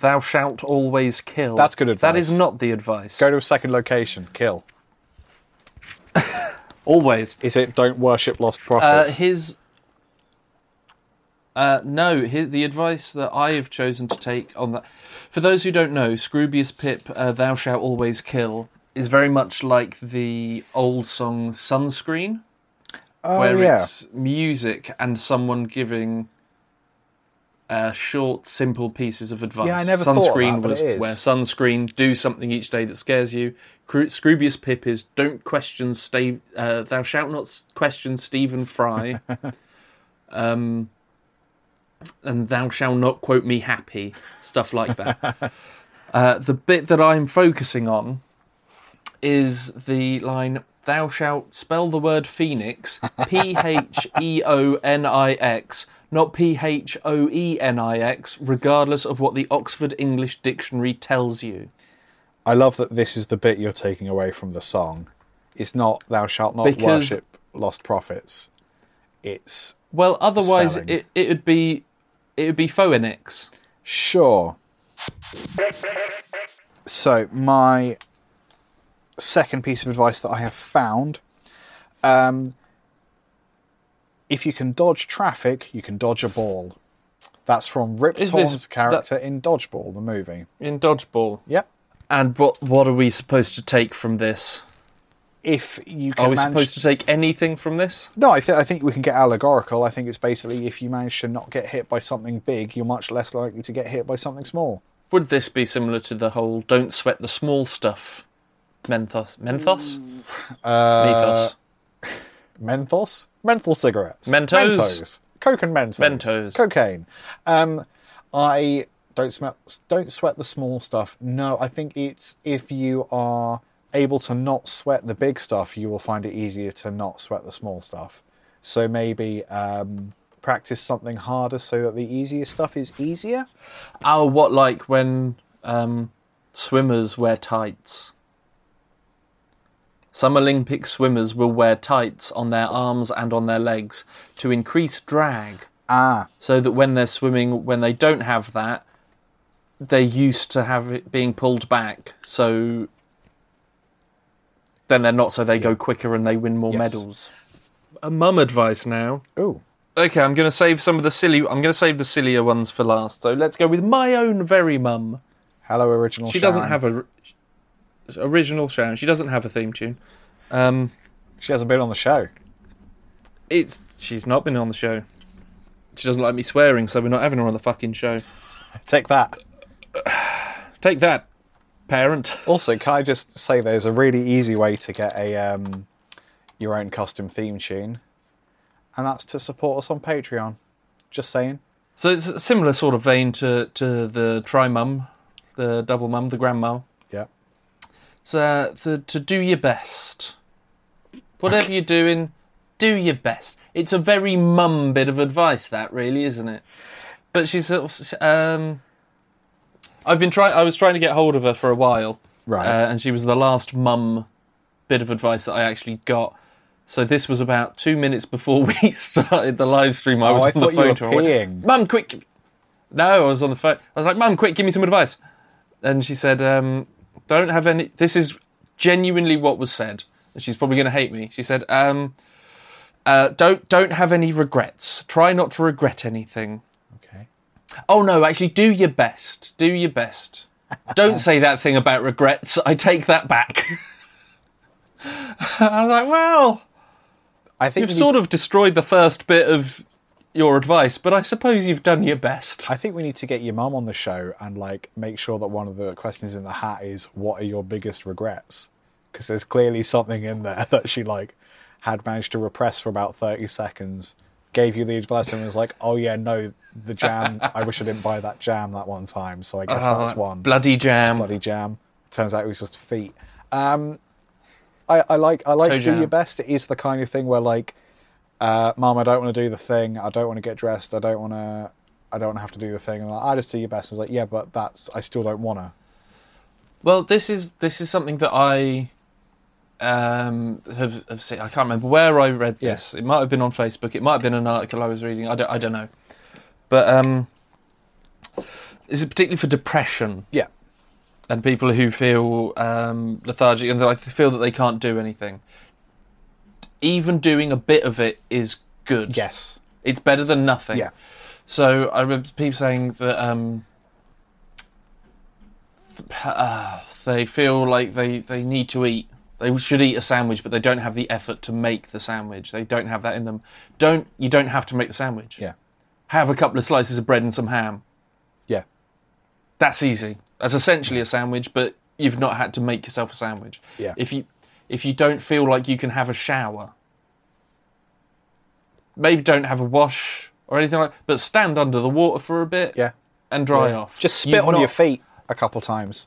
"Thou Shalt Always Kill." That's good advice. That is not the advice. Go to a second location. Kill. Always. Is it don't worship lost Uh, prophets? his. Uh, no, his, the advice that I have chosen to take on that. For those who don't know, Scroobius Pip, uh, Thou Shalt Always Kill, is very much like the old song Sunscreen, oh where yeah. it's music and someone giving uh, short, simple pieces of advice. Yeah, I never thought of sunscreen that, but was where sunscreen do something each day that scares you. Cru- Scroobius Pip is don't question Steve. Uh, thou shalt not question Stephen Fry. um, and thou shalt not quote me happy. Stuff like that. uh, the bit that I'm focusing on is the line thou shalt spell the word phoenix p h e o n i x not p h o e n i x regardless of what the Oxford English Dictionary tells you I love that this is the bit you're taking away from the song. It's not "Thou shalt not Because- worship lost prophets." It's well otherwise Spelling. it it would be it would be phoenix sure. So my second piece of advice that I have found: um, if you can dodge traffic, you can dodge a ball. That's from Rip Is Torn's this- character in Dodgeball, the movie. in dodgeball Yep. and what what are we supposed to take from this If you can are we manage supposed to take anything from this No, I, th- I think we can get allegorical. I think it's basically if you manage to not get hit by something big, you're much less likely to get hit by something small. would this be similar to the whole don't sweat the small stuff menthos menthos Uh, Mythos. Menthos? Menthol cigarettes. Mentos? Mentos. Coke and Mentos. Mentos. Cocaine. Um, I don't sweat, don't sweat the small stuff. No, I think it's if you are able to not sweat the big stuff, you will find it easier to not sweat the small stuff. So maybe um, practice something harder so that the easier stuff is easier. Oh, what like when um, swimmers wear tights? Some Olympic swimmers will wear tights on their arms and on their legs to increase drag, Ah, so that when they're swimming, when they don't have that, they're used to have it being pulled back. So then they're not, so they go quicker and they win more Yes. medals. A mum advice now. ooh. Okay, I'm going to save some of the silly. I'm going to save the sillier ones for last. So let's go with my own very mum. Hello, original. She doesn't have a original Sharon. She doesn't have a theme tune. Um, She hasn't been on the show. it's she's not been on the show. She doesn't like me swearing, so we're not having her on the fucking show. Take that. Take that, parent. Also, can I just say there's a really easy way to get a um, your own custom theme tune, and that's to support us on Patreon. Just saying. So it's a similar sort of vein to, to the Tri Mum, the Double Mum, the Grandma. Yeah. It's uh, the, to do your best. Whatever you're doing, do your best. It's a very mum bit of advice, that really, isn't it? But she's sort of. Um, I've been trying. I was trying to get hold of her for a while, Right. Uh, and she was the last mum bit of advice that I actually got. So this was about two minutes before we started the live stream. I Oh, was I on the thought you phone were to her. I went, peeing. Mum, quick! No, I was on the phone. I was like, Mum, quick, give me some advice. And she said, um, "Don't have any." This is genuinely what was said. And she's probably going to hate me. She said, um, uh, "Don't don't have any regrets. Try not to regret anything." Oh no, actually, do your best. Do your best. Don't say that thing about regrets. I take that back. I was like, well, I think you've need sort to- of destroyed the first bit of your advice, but I suppose you've done your best. I think we need to get your mum on the show and like make sure that one of the questions in the hat is what are your biggest regrets? Because there's clearly something in there that she like had managed to repress for about thirty seconds. Gave you the advice and was like, "Oh yeah, no, the jam. I wish I didn't buy that jam that one time." So I guess that's one Bloody jam. bloody jam. Turns out it was just feet. Um, I, I like I like Toe do jam. your best. It is the kind of thing where like, uh, mom, I don't want to do the thing. I don't want to get dressed. I don't want to. I don't have to do the thing. And like, I just do your best. I was like, yeah, but that's I still don't want to. Well, this is this is something that I um, have, have seen. I can't remember where I read Yeah. this. It might have been on Facebook. It might have been an article I was reading. I don't, I don't know. But um, is it particularly for depression Yeah, and people who feel um, lethargic and they feel that they can't do anything? Even doing a bit of it is good. yes, It's better than nothing. yeah, So I remember people saying that um, th- uh, they feel like they, they need to eat. They should eat a sandwich, but they don't have the effort to make the sandwich. They don't have that in them. Don't you don't have to make the sandwich. yeah, Have a couple of slices of bread and some ham. yeah, That's easy. That's essentially a sandwich, but you've not had to make yourself a sandwich. Yeah. If you if you don't feel like you can have a shower, maybe don't have a wash or anything like. But stand under the water for a bit. yeah. and dry Yeah. off. Just spit You've on not- your feet a couple times.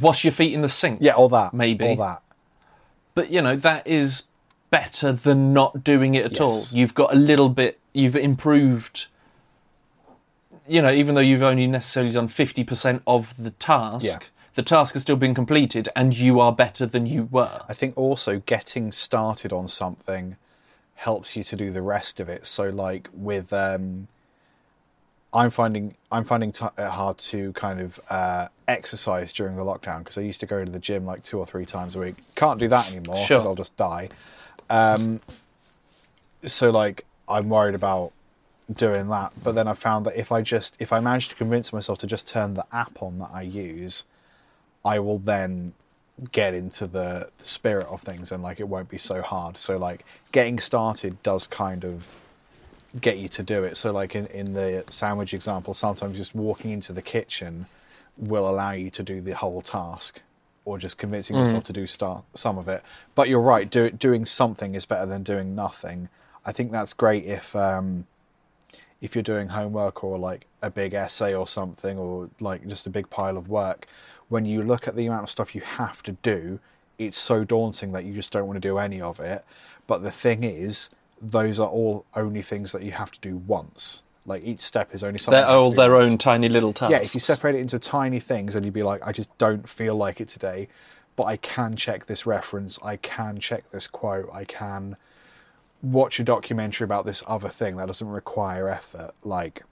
Wash your feet in the sink. Yeah, all that. Maybe. all that. But you know that is better than not doing it at all. You've got a little bit. You've improved. You know, even though you've only necessarily done fifty percent of the task, Yeah. the task has still been completed, and you are better than you were. I think also getting started on something helps you to do the rest of it. So like with um I'm finding I'm finding t- it hard to kind of uh, exercise during the lockdown because I used to go to the gym like two or three times a week. Can't do that anymore because Sure. I'll just die. Um, so like I'm worried about doing that, but then I found that if I just if I manage to convince myself to just turn the app on that I use, I will then get into the, the spirit of things and like it won't be so hard. So like getting started does kind of get you to do it. So like in, in the sandwich example, sometimes just walking into the kitchen will allow you to do the whole task or just convincing yourself to do start some of it. But you're right, do, doing something is better than doing nothing. I think that's great if um, if you're doing homework or like a big essay or something or like just a big pile of work, when you look at the amount of stuff you have to do, it's so daunting that you just don't want to do any of it. But the thing is, those are all only things that you have to do once. Like each step is only something. They're you have to all their once. own tiny little tasks. Yeah, if you separate it into tiny things and you'd be like, I just don't feel like it today, but I can check this reference, I can check this quote, I can watch a documentary about this other thing that doesn't require effort. Like,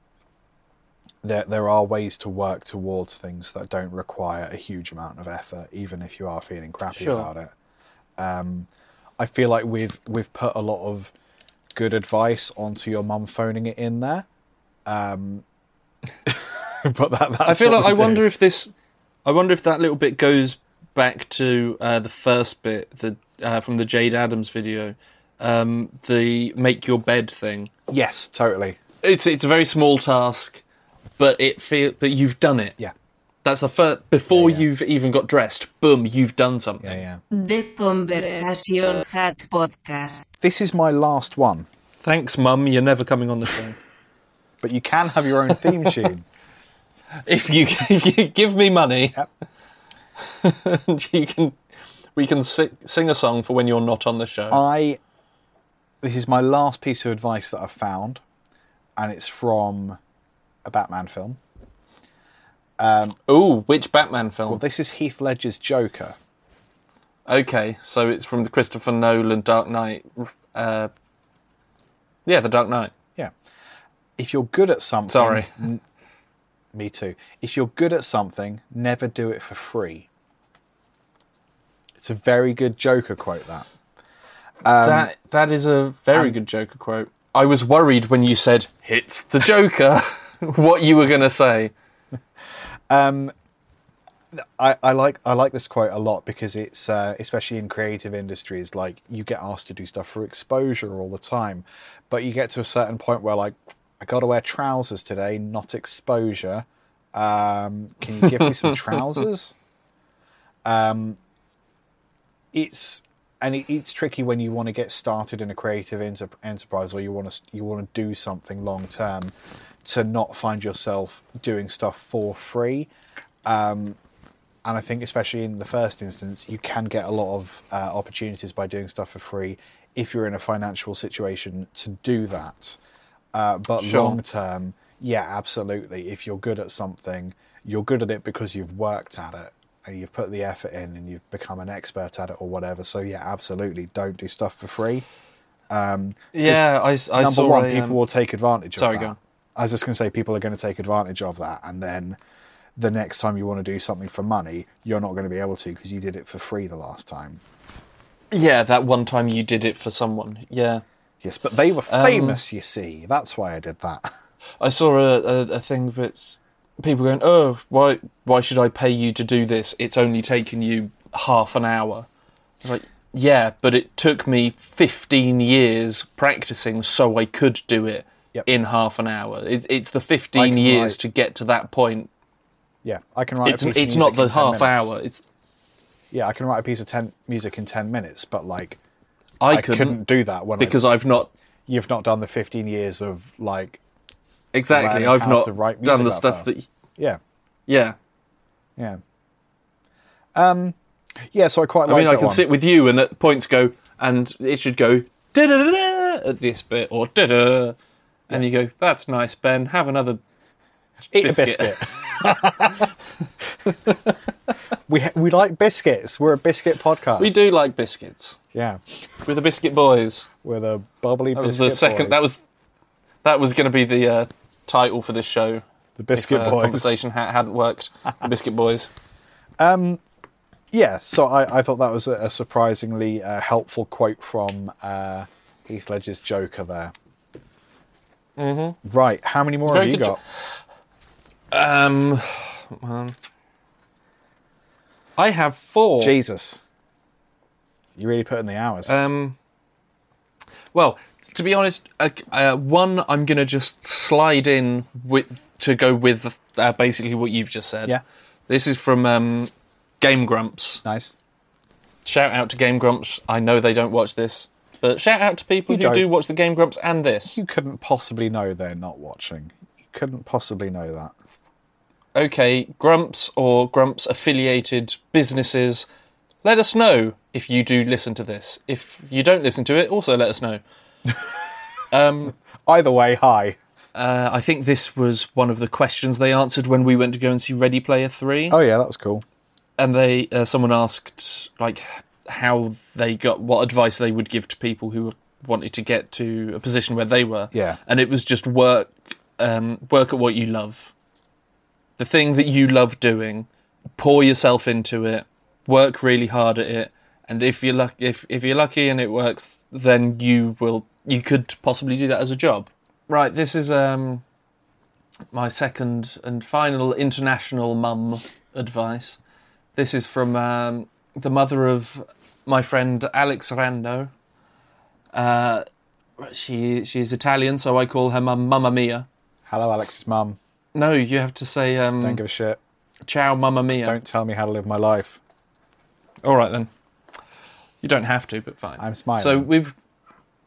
there, there are ways to work towards things that don't require a huge amount of effort, even if you are feeling crappy Sure. about it. Um, I feel like we've we've put a lot of good advice onto your mum phoning it in there. Um, but that, I feel like I do. wonder if this. I wonder if that little bit goes back to uh, the first bit, the uh, from the Jayde Adams video, um, the make your bed thing. Yes, totally. It's it's a very small task, but it feel but you've done it. Yeah. That's the first before Yeah, yeah. you've even got dressed. Boom, you've done something. Yeah, yeah. The Conversación Hat Podcast. This is my last one, Thanks, Mum. You're never coming on the show. but you can have your own theme tune. if you, you give me money, Yep. and you can, we can si- sing a song for when you're not on the show. I. This is my last piece of advice that I've found, and it's from a Batman film. Ooh, which Batman film? Well, this is Heath Ledger's Joker. Okay, so it's from the Christopher Nolan Dark Knight. Uh, yeah, the Dark Knight. Yeah. If you're good at something. Sorry. n- me too. If you're good at something, never do it for free. It's a very good Joker quote, that. that that is a very um, good Joker quote. I was worried when you said "hit the Joker," what you were going to say. I, I like I like this quote a lot because it's uh, especially in creative industries like you get asked to do stuff for exposure all the time, but you get to a certain point where like I got to wear trousers today, not exposure. Um, can you give me some trousers? Um, it's and it, it's tricky when you want to get started in a creative enter- enterprise or you want to you want to do something long term to not find yourself doing stuff for free and I think especially in the first instance, you can get a lot of uh, opportunities by doing stuff for free if you're in a financial situation to do that. Uh, but Sure. long term, yeah, absolutely. If you're good at something, you're good at it because you've worked at it and you've put the effort in and you've become an expert at it or whatever. So yeah, absolutely, don't do stuff for free. Yeah, I, I Number saw one, a, people um, will take advantage sorry, of go that. I was just going to say people are going to take advantage of that, and then the next time you want to do something for money, you're not going to be able to because you did it for free the last time. yeah, that one time you did it for someone. Yeah, Yes, but they were Um, famous, you see. That's why I did that. I saw a, a, a thing that's people going, "Oh, why why should I pay you to do this? It's only taken you half an hour." Like, yeah, but it took me 15 years practicing so I could do it Yep. in half an hour. It, it's the 15 years write- to get to that point. Yeah, I can write It's a piece of it's not the 10 half minutes. hour. It's Yeah, I can write a piece of ten music in ten minutes, but like I, I, couldn't, couldn't, do that when because I, I've not you've not done the fifteen years of like exactly. I've not done the stuff fast. that. yeah Yeah, yeah. Um, yeah. So I quite I like mean, I can one. sit with you and at points go, and it should go da da da at this bit or da da, and you go, "That's nice, Ben. Have another." Eat biscuit." a biscuit. we we like biscuits. We're a biscuit podcast. We do like biscuits. Yeah, We're the biscuit boys. we're the bubbly That was biscuit the second. boys. That was that was going to be the uh, title for this show. the biscuit if, uh, boys. Conversation ha- hadn't worked. The biscuit boys. Yeah, so I, I thought that was a, a surprisingly uh, helpful quote from uh, Heath Ledger's Joker there. Mm-hmm. Right, how many more have you got? Um, well, I have four. Jesus, you really put in the hours. Um, well, to be honest, uh, uh, one I'm gonna just slide in with to go with uh, basically what you've just said. Yeah. This is from um, Game Grumps. nice. Shout out to Game Grumps. I know they don't watch this, but shout out to people You who don't. do watch the Game Grumps and this. You couldn't possibly know they're not watching. You couldn't possibly know that. okay, Grumps or Grumps affiliated businesses, let us know if you do listen to this. If you don't listen to it, also let us know. Either way, hi. Uh, I think this was one of the questions they answered when we went to go and see Ready Player 3. Oh yeah, that was cool. And they uh, someone asked like how they got what advice they would give to people who wanted to get to a position where they were. Yeah. And it was just work um, work at what you love. The thing that you love doing, pour yourself into it, work really hard at it, and if you're lucky if, if you're lucky and it works, then you will you could possibly do that as a job. Right, this is um my second and final international mum advice. This is from um, the mother of my friend Alex Rando. Uh, she she's Italian, so I call her mum Mamma Mia. Hello, Alex's mum. No, you have to say um, Don't give a shit. Ciao, Mamma Mia. Don't tell me how to live my life. All right then. You don't have to, but fine. I'm smiling. So we've.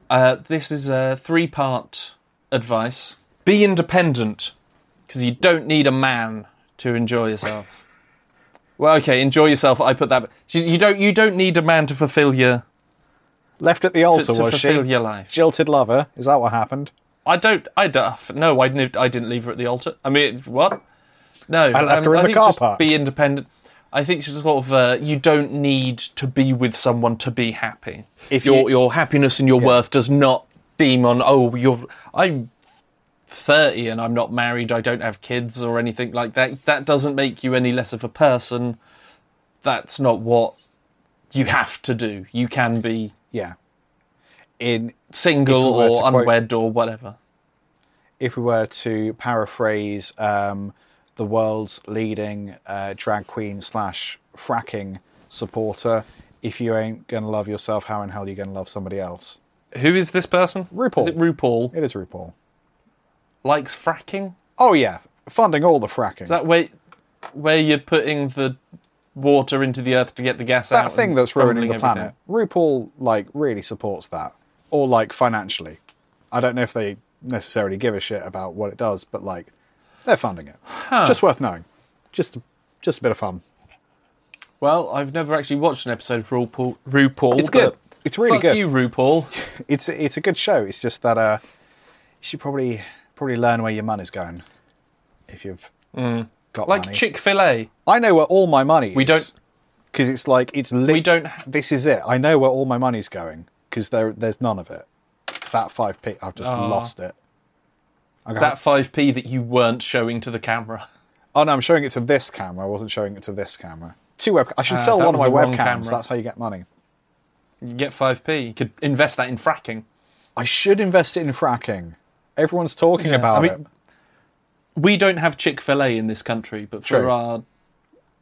Uh, this is a three-part advice. Be independent, because you don't need a man to enjoy yourself. Well, okay, enjoy yourself. I put that. You don't. You don't need a man to fulfil your. Left at the altar, to, to was she? fulfill your life. Jilted lover. Is that what happened? I don't. I don't. Uh, no, I, didn't- I didn't leave her at the altar. I mean, what? No, I left um, her in the think car just park. Be independent. I think it's sort of uh, you don't need to be with someone to be happy. If your you- your happiness and your worth does not deem on. Oh, you're. I 30 and I'm not married, I don't have kids or anything like that, that doesn't make you any less of a person. That's not what you have to do. You can be yeah. In single we or unwed or whatever. If we were to paraphrase um, the world's leading uh, drag queen slash fracking supporter, if you ain't gonna love yourself, how in hell are you gonna love somebody else? Who is this person? RuPaul. Is it RuPaul? It is RuPaul. Likes fracking? Oh yeah, funding all the fracking. Is that where where you're putting the water into the earth to get the gas out? that thing that's ruining the planet. RuPaul like really supports that, or like financially. I don't know if they necessarily give a shit about what it does, but like they're funding it. Just worth knowing. Just just a bit of fun. Well, I've never actually watched an episode of RuPaul. RuPaul It's good. It's really fuck good. you, RuPaul. It's it's a good show. It's just that uh, you should probably probably learn where your money's going if you've got Like. Chick Fil A. I know where all my money is. We don't- because it's like it's lit. We don't ha- This is it. I know where all my money's going because there there's none of it. It's that five p. I've just Ah. lost it. I'm That five p that you weren't showing to the camera. Oh no, I'm showing it to this camera. I wasn't showing it to this camera. Two web. I should Ah, sell one of my webcams. camera. That's how you get money. You get five p. You could invest that in fracking. I should invest it in fracking. Everyone's talking Yeah, about I mean, it. We don't have Chick Fil A in this country, but for True. our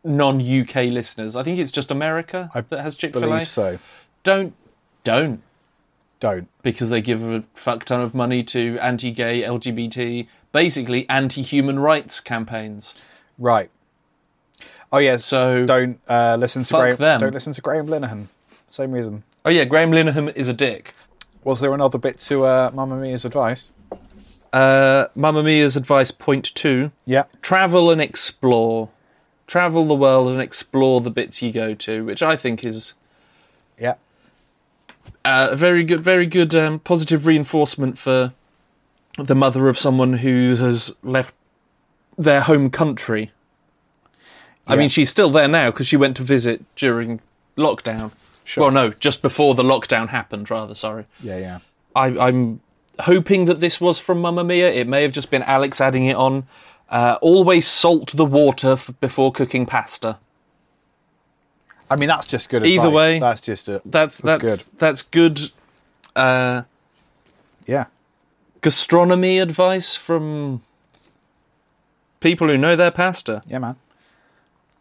non-UK listeners, I think it's just America I that has Chick Fil A. So. Don't don't Don't. because they give a fuck ton of money to anti-gay, LGBT, basically anti-human rights campaigns. Right. Oh yeah. So- don't uh, listen to Graham. them. Don't listen to Graham Linehan. Same reason. Oh yeah, Graham Linehan is a dick. Was there another bit to uh, Mamma Mia's advice? Uh, Mamma Mia's advice point two: Yeah. travel and explore. Travel the world and explore the bits you go to, which I think is Yeah. uh, a very good, very good um, positive reinforcement for the mother of someone who has left their home country. I Yeah. mean, she's still there now because she went to visit during lockdown. Sure. Well, no, just before the lockdown happened. Rather, sorry. Yeah. Yeah. I, I'm hoping that this was from Mamma Mia. It may have just been Alex adding it on. Uh, always salt the water f- before cooking pasta. I mean, that's just good. Either advice. way, that's just a. That's that's That's that's good. uh, Yeah. gastronomy advice from people who know their pasta. Yeah, man.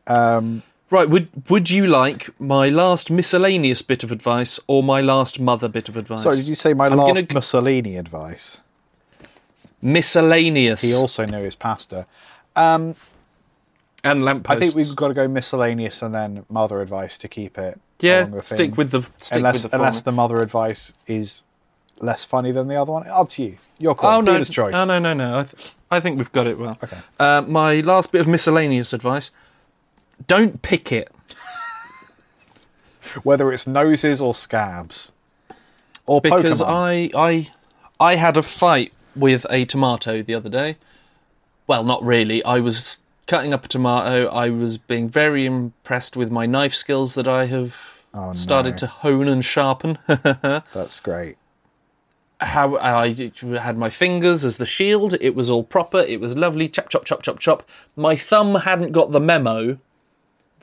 Um, Right, would would you like my last miscellaneous bit of advice or my last mother bit of advice? sorry, did you say my I'm last gonna- Mussolini advice? miscellaneous He also knew his pasta. Um, and lampposts? I think we've got to go miscellaneous and then mother advice to keep it. yeah, stick with the stick unless with the unless the mother advice is less funny than the other one. Up to you. Your call. Oh no! Choice. Oh no! No! No! I, th- I think we've got it well. Okay. Uh, my last bit of miscellaneous advice: don't pick it. Whether it's noses or scabs, or because Pokemon. I I I had a fight with a tomato the other day. Well, not really. I was cutting up a tomato. I was being very impressed with my knife skills that I have Oh, started no. to hone and sharpen. That's great. How I had my fingers as the shield. It was all proper. It was lovely. Chop chop chop chop chop. My thumb hadn't got the memo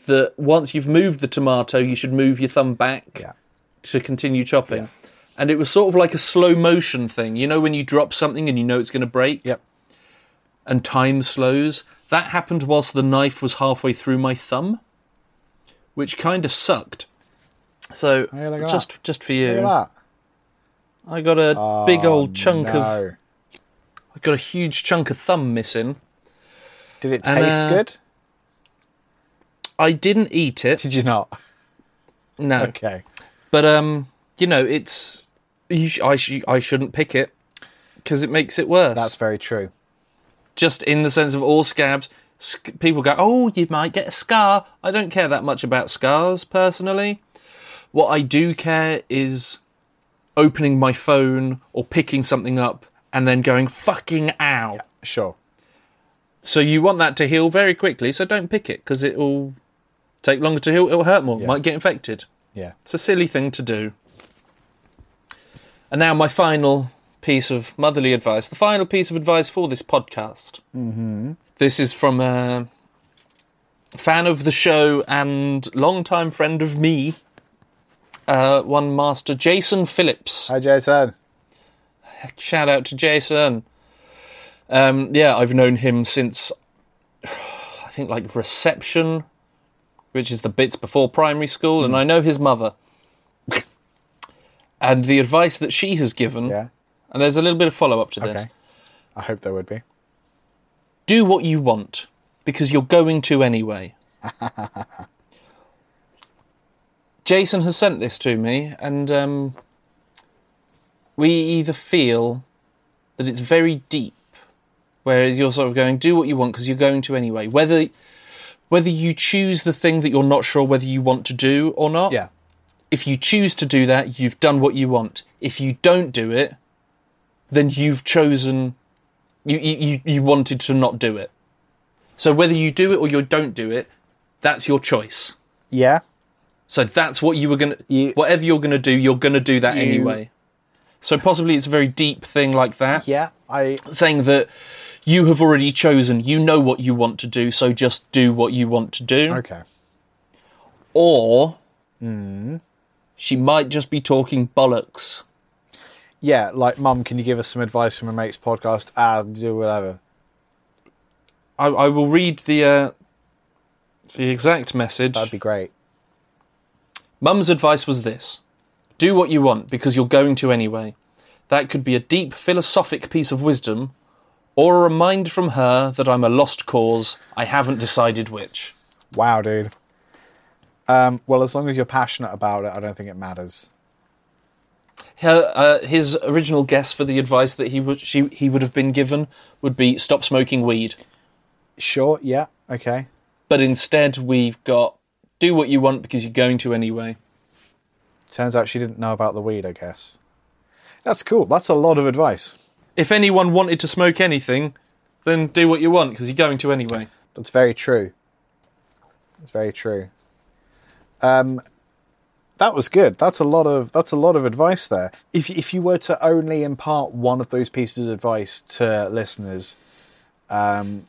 that once you've moved the tomato, you should move your thumb back Yeah. to continue chopping. And it was sort of like a slow motion thing. You know, when you drop something and you know it's going to break Yep. and time slows? That happened whilst the knife was halfway through my thumb, which kind of sucked. So, Hey, look at just just for you. I got a big old chunk of, No. I got a huge chunk of thumb missing. Did it And, taste uh, good? I didn't eat it. Did you not? No. Okay. But um, you know, it's you sh- I sh- I shouldn't pick it because it makes it worse. That's very true. just in the sense of all scabs. Sc- people go, "Oh, you might get a scar." I don't care that much about scars personally. What I do care is opening my phone or picking something up and then going fucking ow. Sure. So you want that to heal very quickly. So don't pick it because it will take longer to heal. It will hurt more. Yeah. Might get infected. Yeah. It's a silly thing to do. And now, my final piece of motherly advice, the final piece of advice for this podcast. Mm-hmm. This is from a fan of the show and longtime friend of me, uh, one master Jason Phillips. Hi, Jason. Shout out to Jason. Um, yeah, I've known him since I think like reception, which is the bits before primary school, and I know his mother. and the advice that she has given, Yeah. and there's a little bit of follow up to this. I hope there would be. Do what you want because you're going to anyway. Jason has sent this to me, and um, we either feel that it's very deep, whereas you're sort of going, do what you want because you're going to anyway. Whether whether you choose the thing that you're not sure whether you want to do or not, Yeah. if you choose to do that, you've done what you want. If you don't do it, then you've chosen you you, you- wanted to not do it. So whether you do it or you don't do it, that's your choice. Yeah. So that's what you were gonna You- whatever you're gonna do, you're gonna do that You- anyway. So possibly it's a very deep thing like that. Yeah. I. Saying that you have already chosen, you know what you want to do, so just do what you want to do. Okay. Or Hmm. she might just be talking bollocks. Yeah. Like, Mum, can you give us some advice from a mate's podcast? Ah, do whatever. I, I will read the uh, the exact message. That'd be great. Mum's advice was this do what you want because you're going to anyway. That could be a deep philosophic piece of wisdom, or a reminder from her that I'm a lost cause. I haven't decided which. Wow, dude. Um, well, as long as you're passionate about it, I don't think it matters. Her, uh, his original guess for the advice that he would she, he would have been given would be stop smoking weed, Sure. Yeah. Okay. but instead we've got do what you want because you're going to anyway. Turns out she didn't know about the weed. I guess. That's cool. That's a lot of advice. If anyone wanted to smoke anything, then do what you want because you're going to anyway. That's very true. That's very true. Um, that was good. That's a lot of that's a lot of advice there. If if you were to only impart one of those pieces of advice to listeners, um,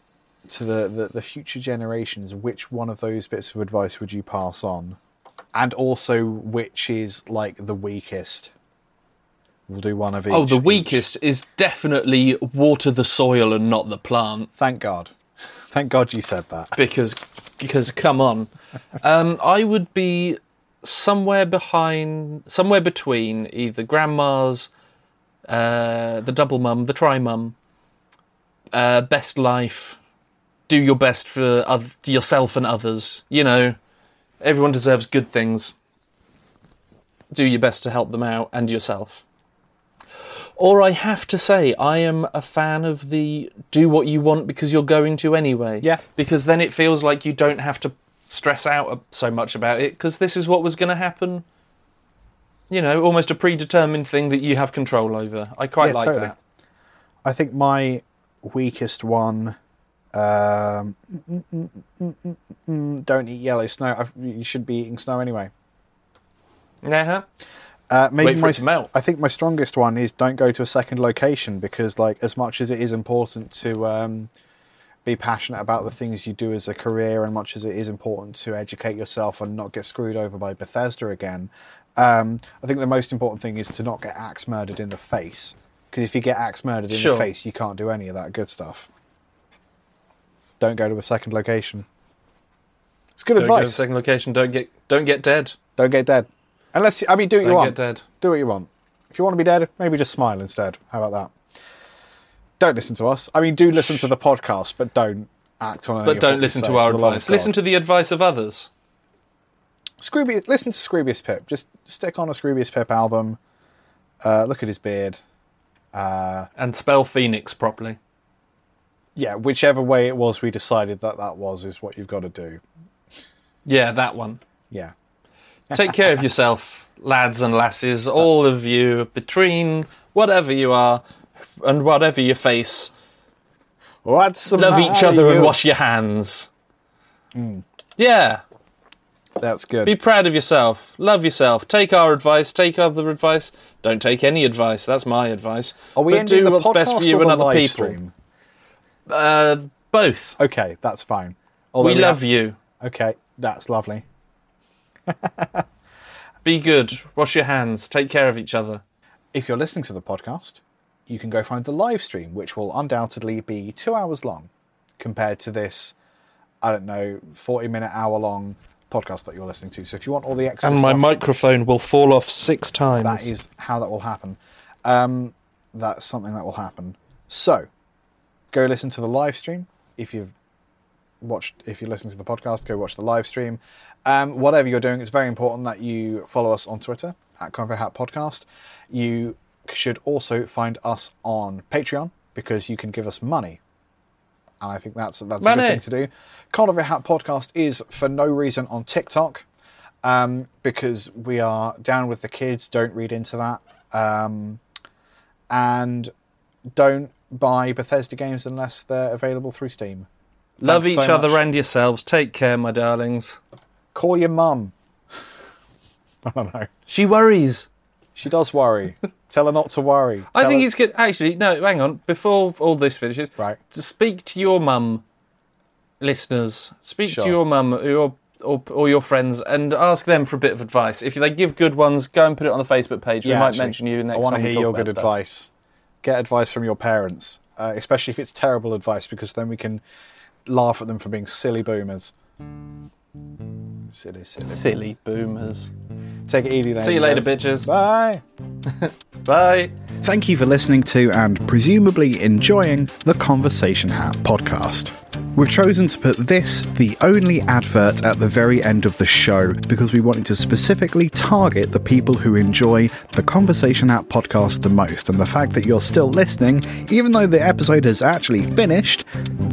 to the, the the future generations, which one of those bits of advice would you pass on? And also, which is like the weakest? We'll do one of each. Oh, the each. weakest is definitely water the soil and not the plant. Thank God. Thank God you said that. because because come on um i would be somewhere behind somewhere between either grandma's uh the double mum the tri mum uh best life do your best for oth- yourself and others you know everyone deserves good things do your best to help them out and yourself or I have to say, I am a fan of the do what you want because you're going to anyway. Yeah. Because then it feels like you don't have to stress out so much about it because this is what was going to happen. You know, almost a predetermined thing that you have control over. I quite Yeah, like totally. that. I think my weakest one. Um, mm, mm, mm, mm, mm, don't eat yellow snow. I've, you should be eating snow anyway. Uh-huh. Uh, maybe my, it to melt. I think my strongest one is don't go to a second location because, like, as much as it is important to um, be passionate about the things you do as a career, and much as it is important to educate yourself and not get screwed over by Bethesda again, um, I think the most important thing is to not get axe murdered in the face. Because if you get axe murdered in Sure. the face, you can't do any of that good stuff. Don't go to a second location. It's good Don't go to the advice. second location. Don't get don't get dead. Don't get dead. Unless I mean, do what you want. get dead. Do what you want. If you want to be dead, maybe just smile instead. How about that? Don't listen to us. I mean, do listen to the podcast, but don't act on. any But don't listen to our for the love advice. Listen to the advice of others. Scroobius. Listen to Scroobius Pip. Just stick on a Scroobius Pip album. Uh, look at his beard. And spell Phoenix properly. Yeah, whichever way it was we decided that that was is what you've got to do. Yeah, that one. Yeah. Take care of yourself, lads and lasses, all of you, between whatever you are and whatever you face. What's the Love each other and wash your hands. Hmm. Yeah, That's good. be proud of yourself. Love yourself. Take our advice. Take other advice. Don't take any advice. That's my advice. Are we but ending do the what's podcast best for you or and the other live people. stream? Uh, both. Okay, that's fine. Although we we love have- you. Okay, that's lovely. Be good. Wash your hands. Take care of each other. If you're listening to the podcast, you can go find the live stream, which will undoubtedly be two hours long compared to this, I don't know, 40 minute, hour long podcast that you're listening to. So if you want all the extra And my stuff, microphone will fall off six times. that is how that will happen. Um, that's something that will happen. So go listen to the live stream. If you've watched, if you're listening to the podcast, go watch the live stream. Um, whatever you're doing, it's very important that you follow us on Twitter at Convo Hat Podcast. You should also find us on Patreon because you can give us money, and I think that's that's a good thing to do. Convo Hat Podcast is for no reason on TikTok um, because we are down with the kids. Don't read into that, um, and don't buy Bethesda games unless they're available through Steam. Love Thanks each so other much. and yourselves. Take care, my darlings. Call your mum. I don't know. She worries. She does worry. Tell her not to worry. I think her- it's good. Actually, no, hang on. Before all this finishes, Right. to speak to your mum, listeners. Speak Sure. to your mum or your, or, or your friends and ask them for a bit of advice. If they give good ones, go and put it on the Facebook page. we Yeah, might actually, mention you next I want to time we hear your good stuff. advice. Get advice from your parents, uh, especially if it's terrible advice, because then we can laugh at them for being silly boomers. Silly, silly. Silly boomers. Take it easy, See you later, bitches. Bye. Bye. Thank you for listening to and presumably enjoying the Conversation Hat podcast. We've chosen to put this, the only advert, at the very end of the show because we wanted to specifically target the people who enjoy the Conversation Hat podcast the most. And the fact that you're still listening, even though the episode has actually finished,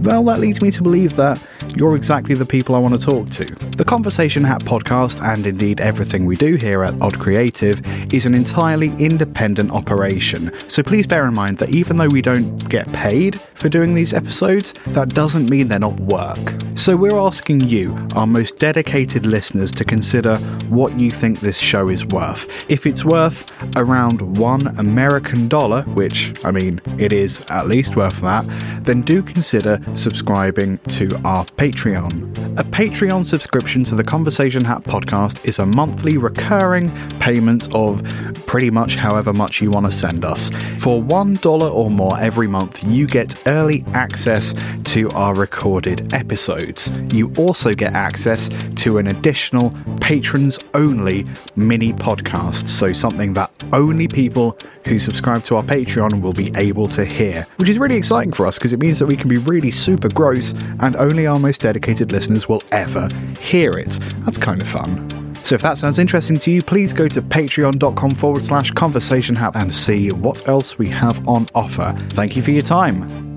well, that leads me to believe that you're exactly the people I want to talk to. The Conversation Hat podcast, and indeed everything we do here at Odd Creative, is an entirely independent operation. So please bear in mind that even though we don't get paid for doing these episodes, that doesn't mean they're not work. So we're asking you, our most dedicated listeners, to consider what you think this show is worth. If it's worth around one American dollar, which, I mean, it is at least worth that, then do consider subscribing to our Patreon. A Patreon subscription to the Conversation Hat podcast is a monthly recurring payment of pretty much however much you want to send us. For $1 or more every month, you get early access to our recorded episodes. You also get access to an additional patrons only mini podcast, so something that only people who subscribe to our Patreon will be able to hear, which is really exciting for us because it means that we can be really super gross and only our most dedicated listeners will ever hear it. That's kind of fun. So if that sounds interesting to you, please go to patreon.com forward slash conversation and see what else we have on offer. Thank you for your time.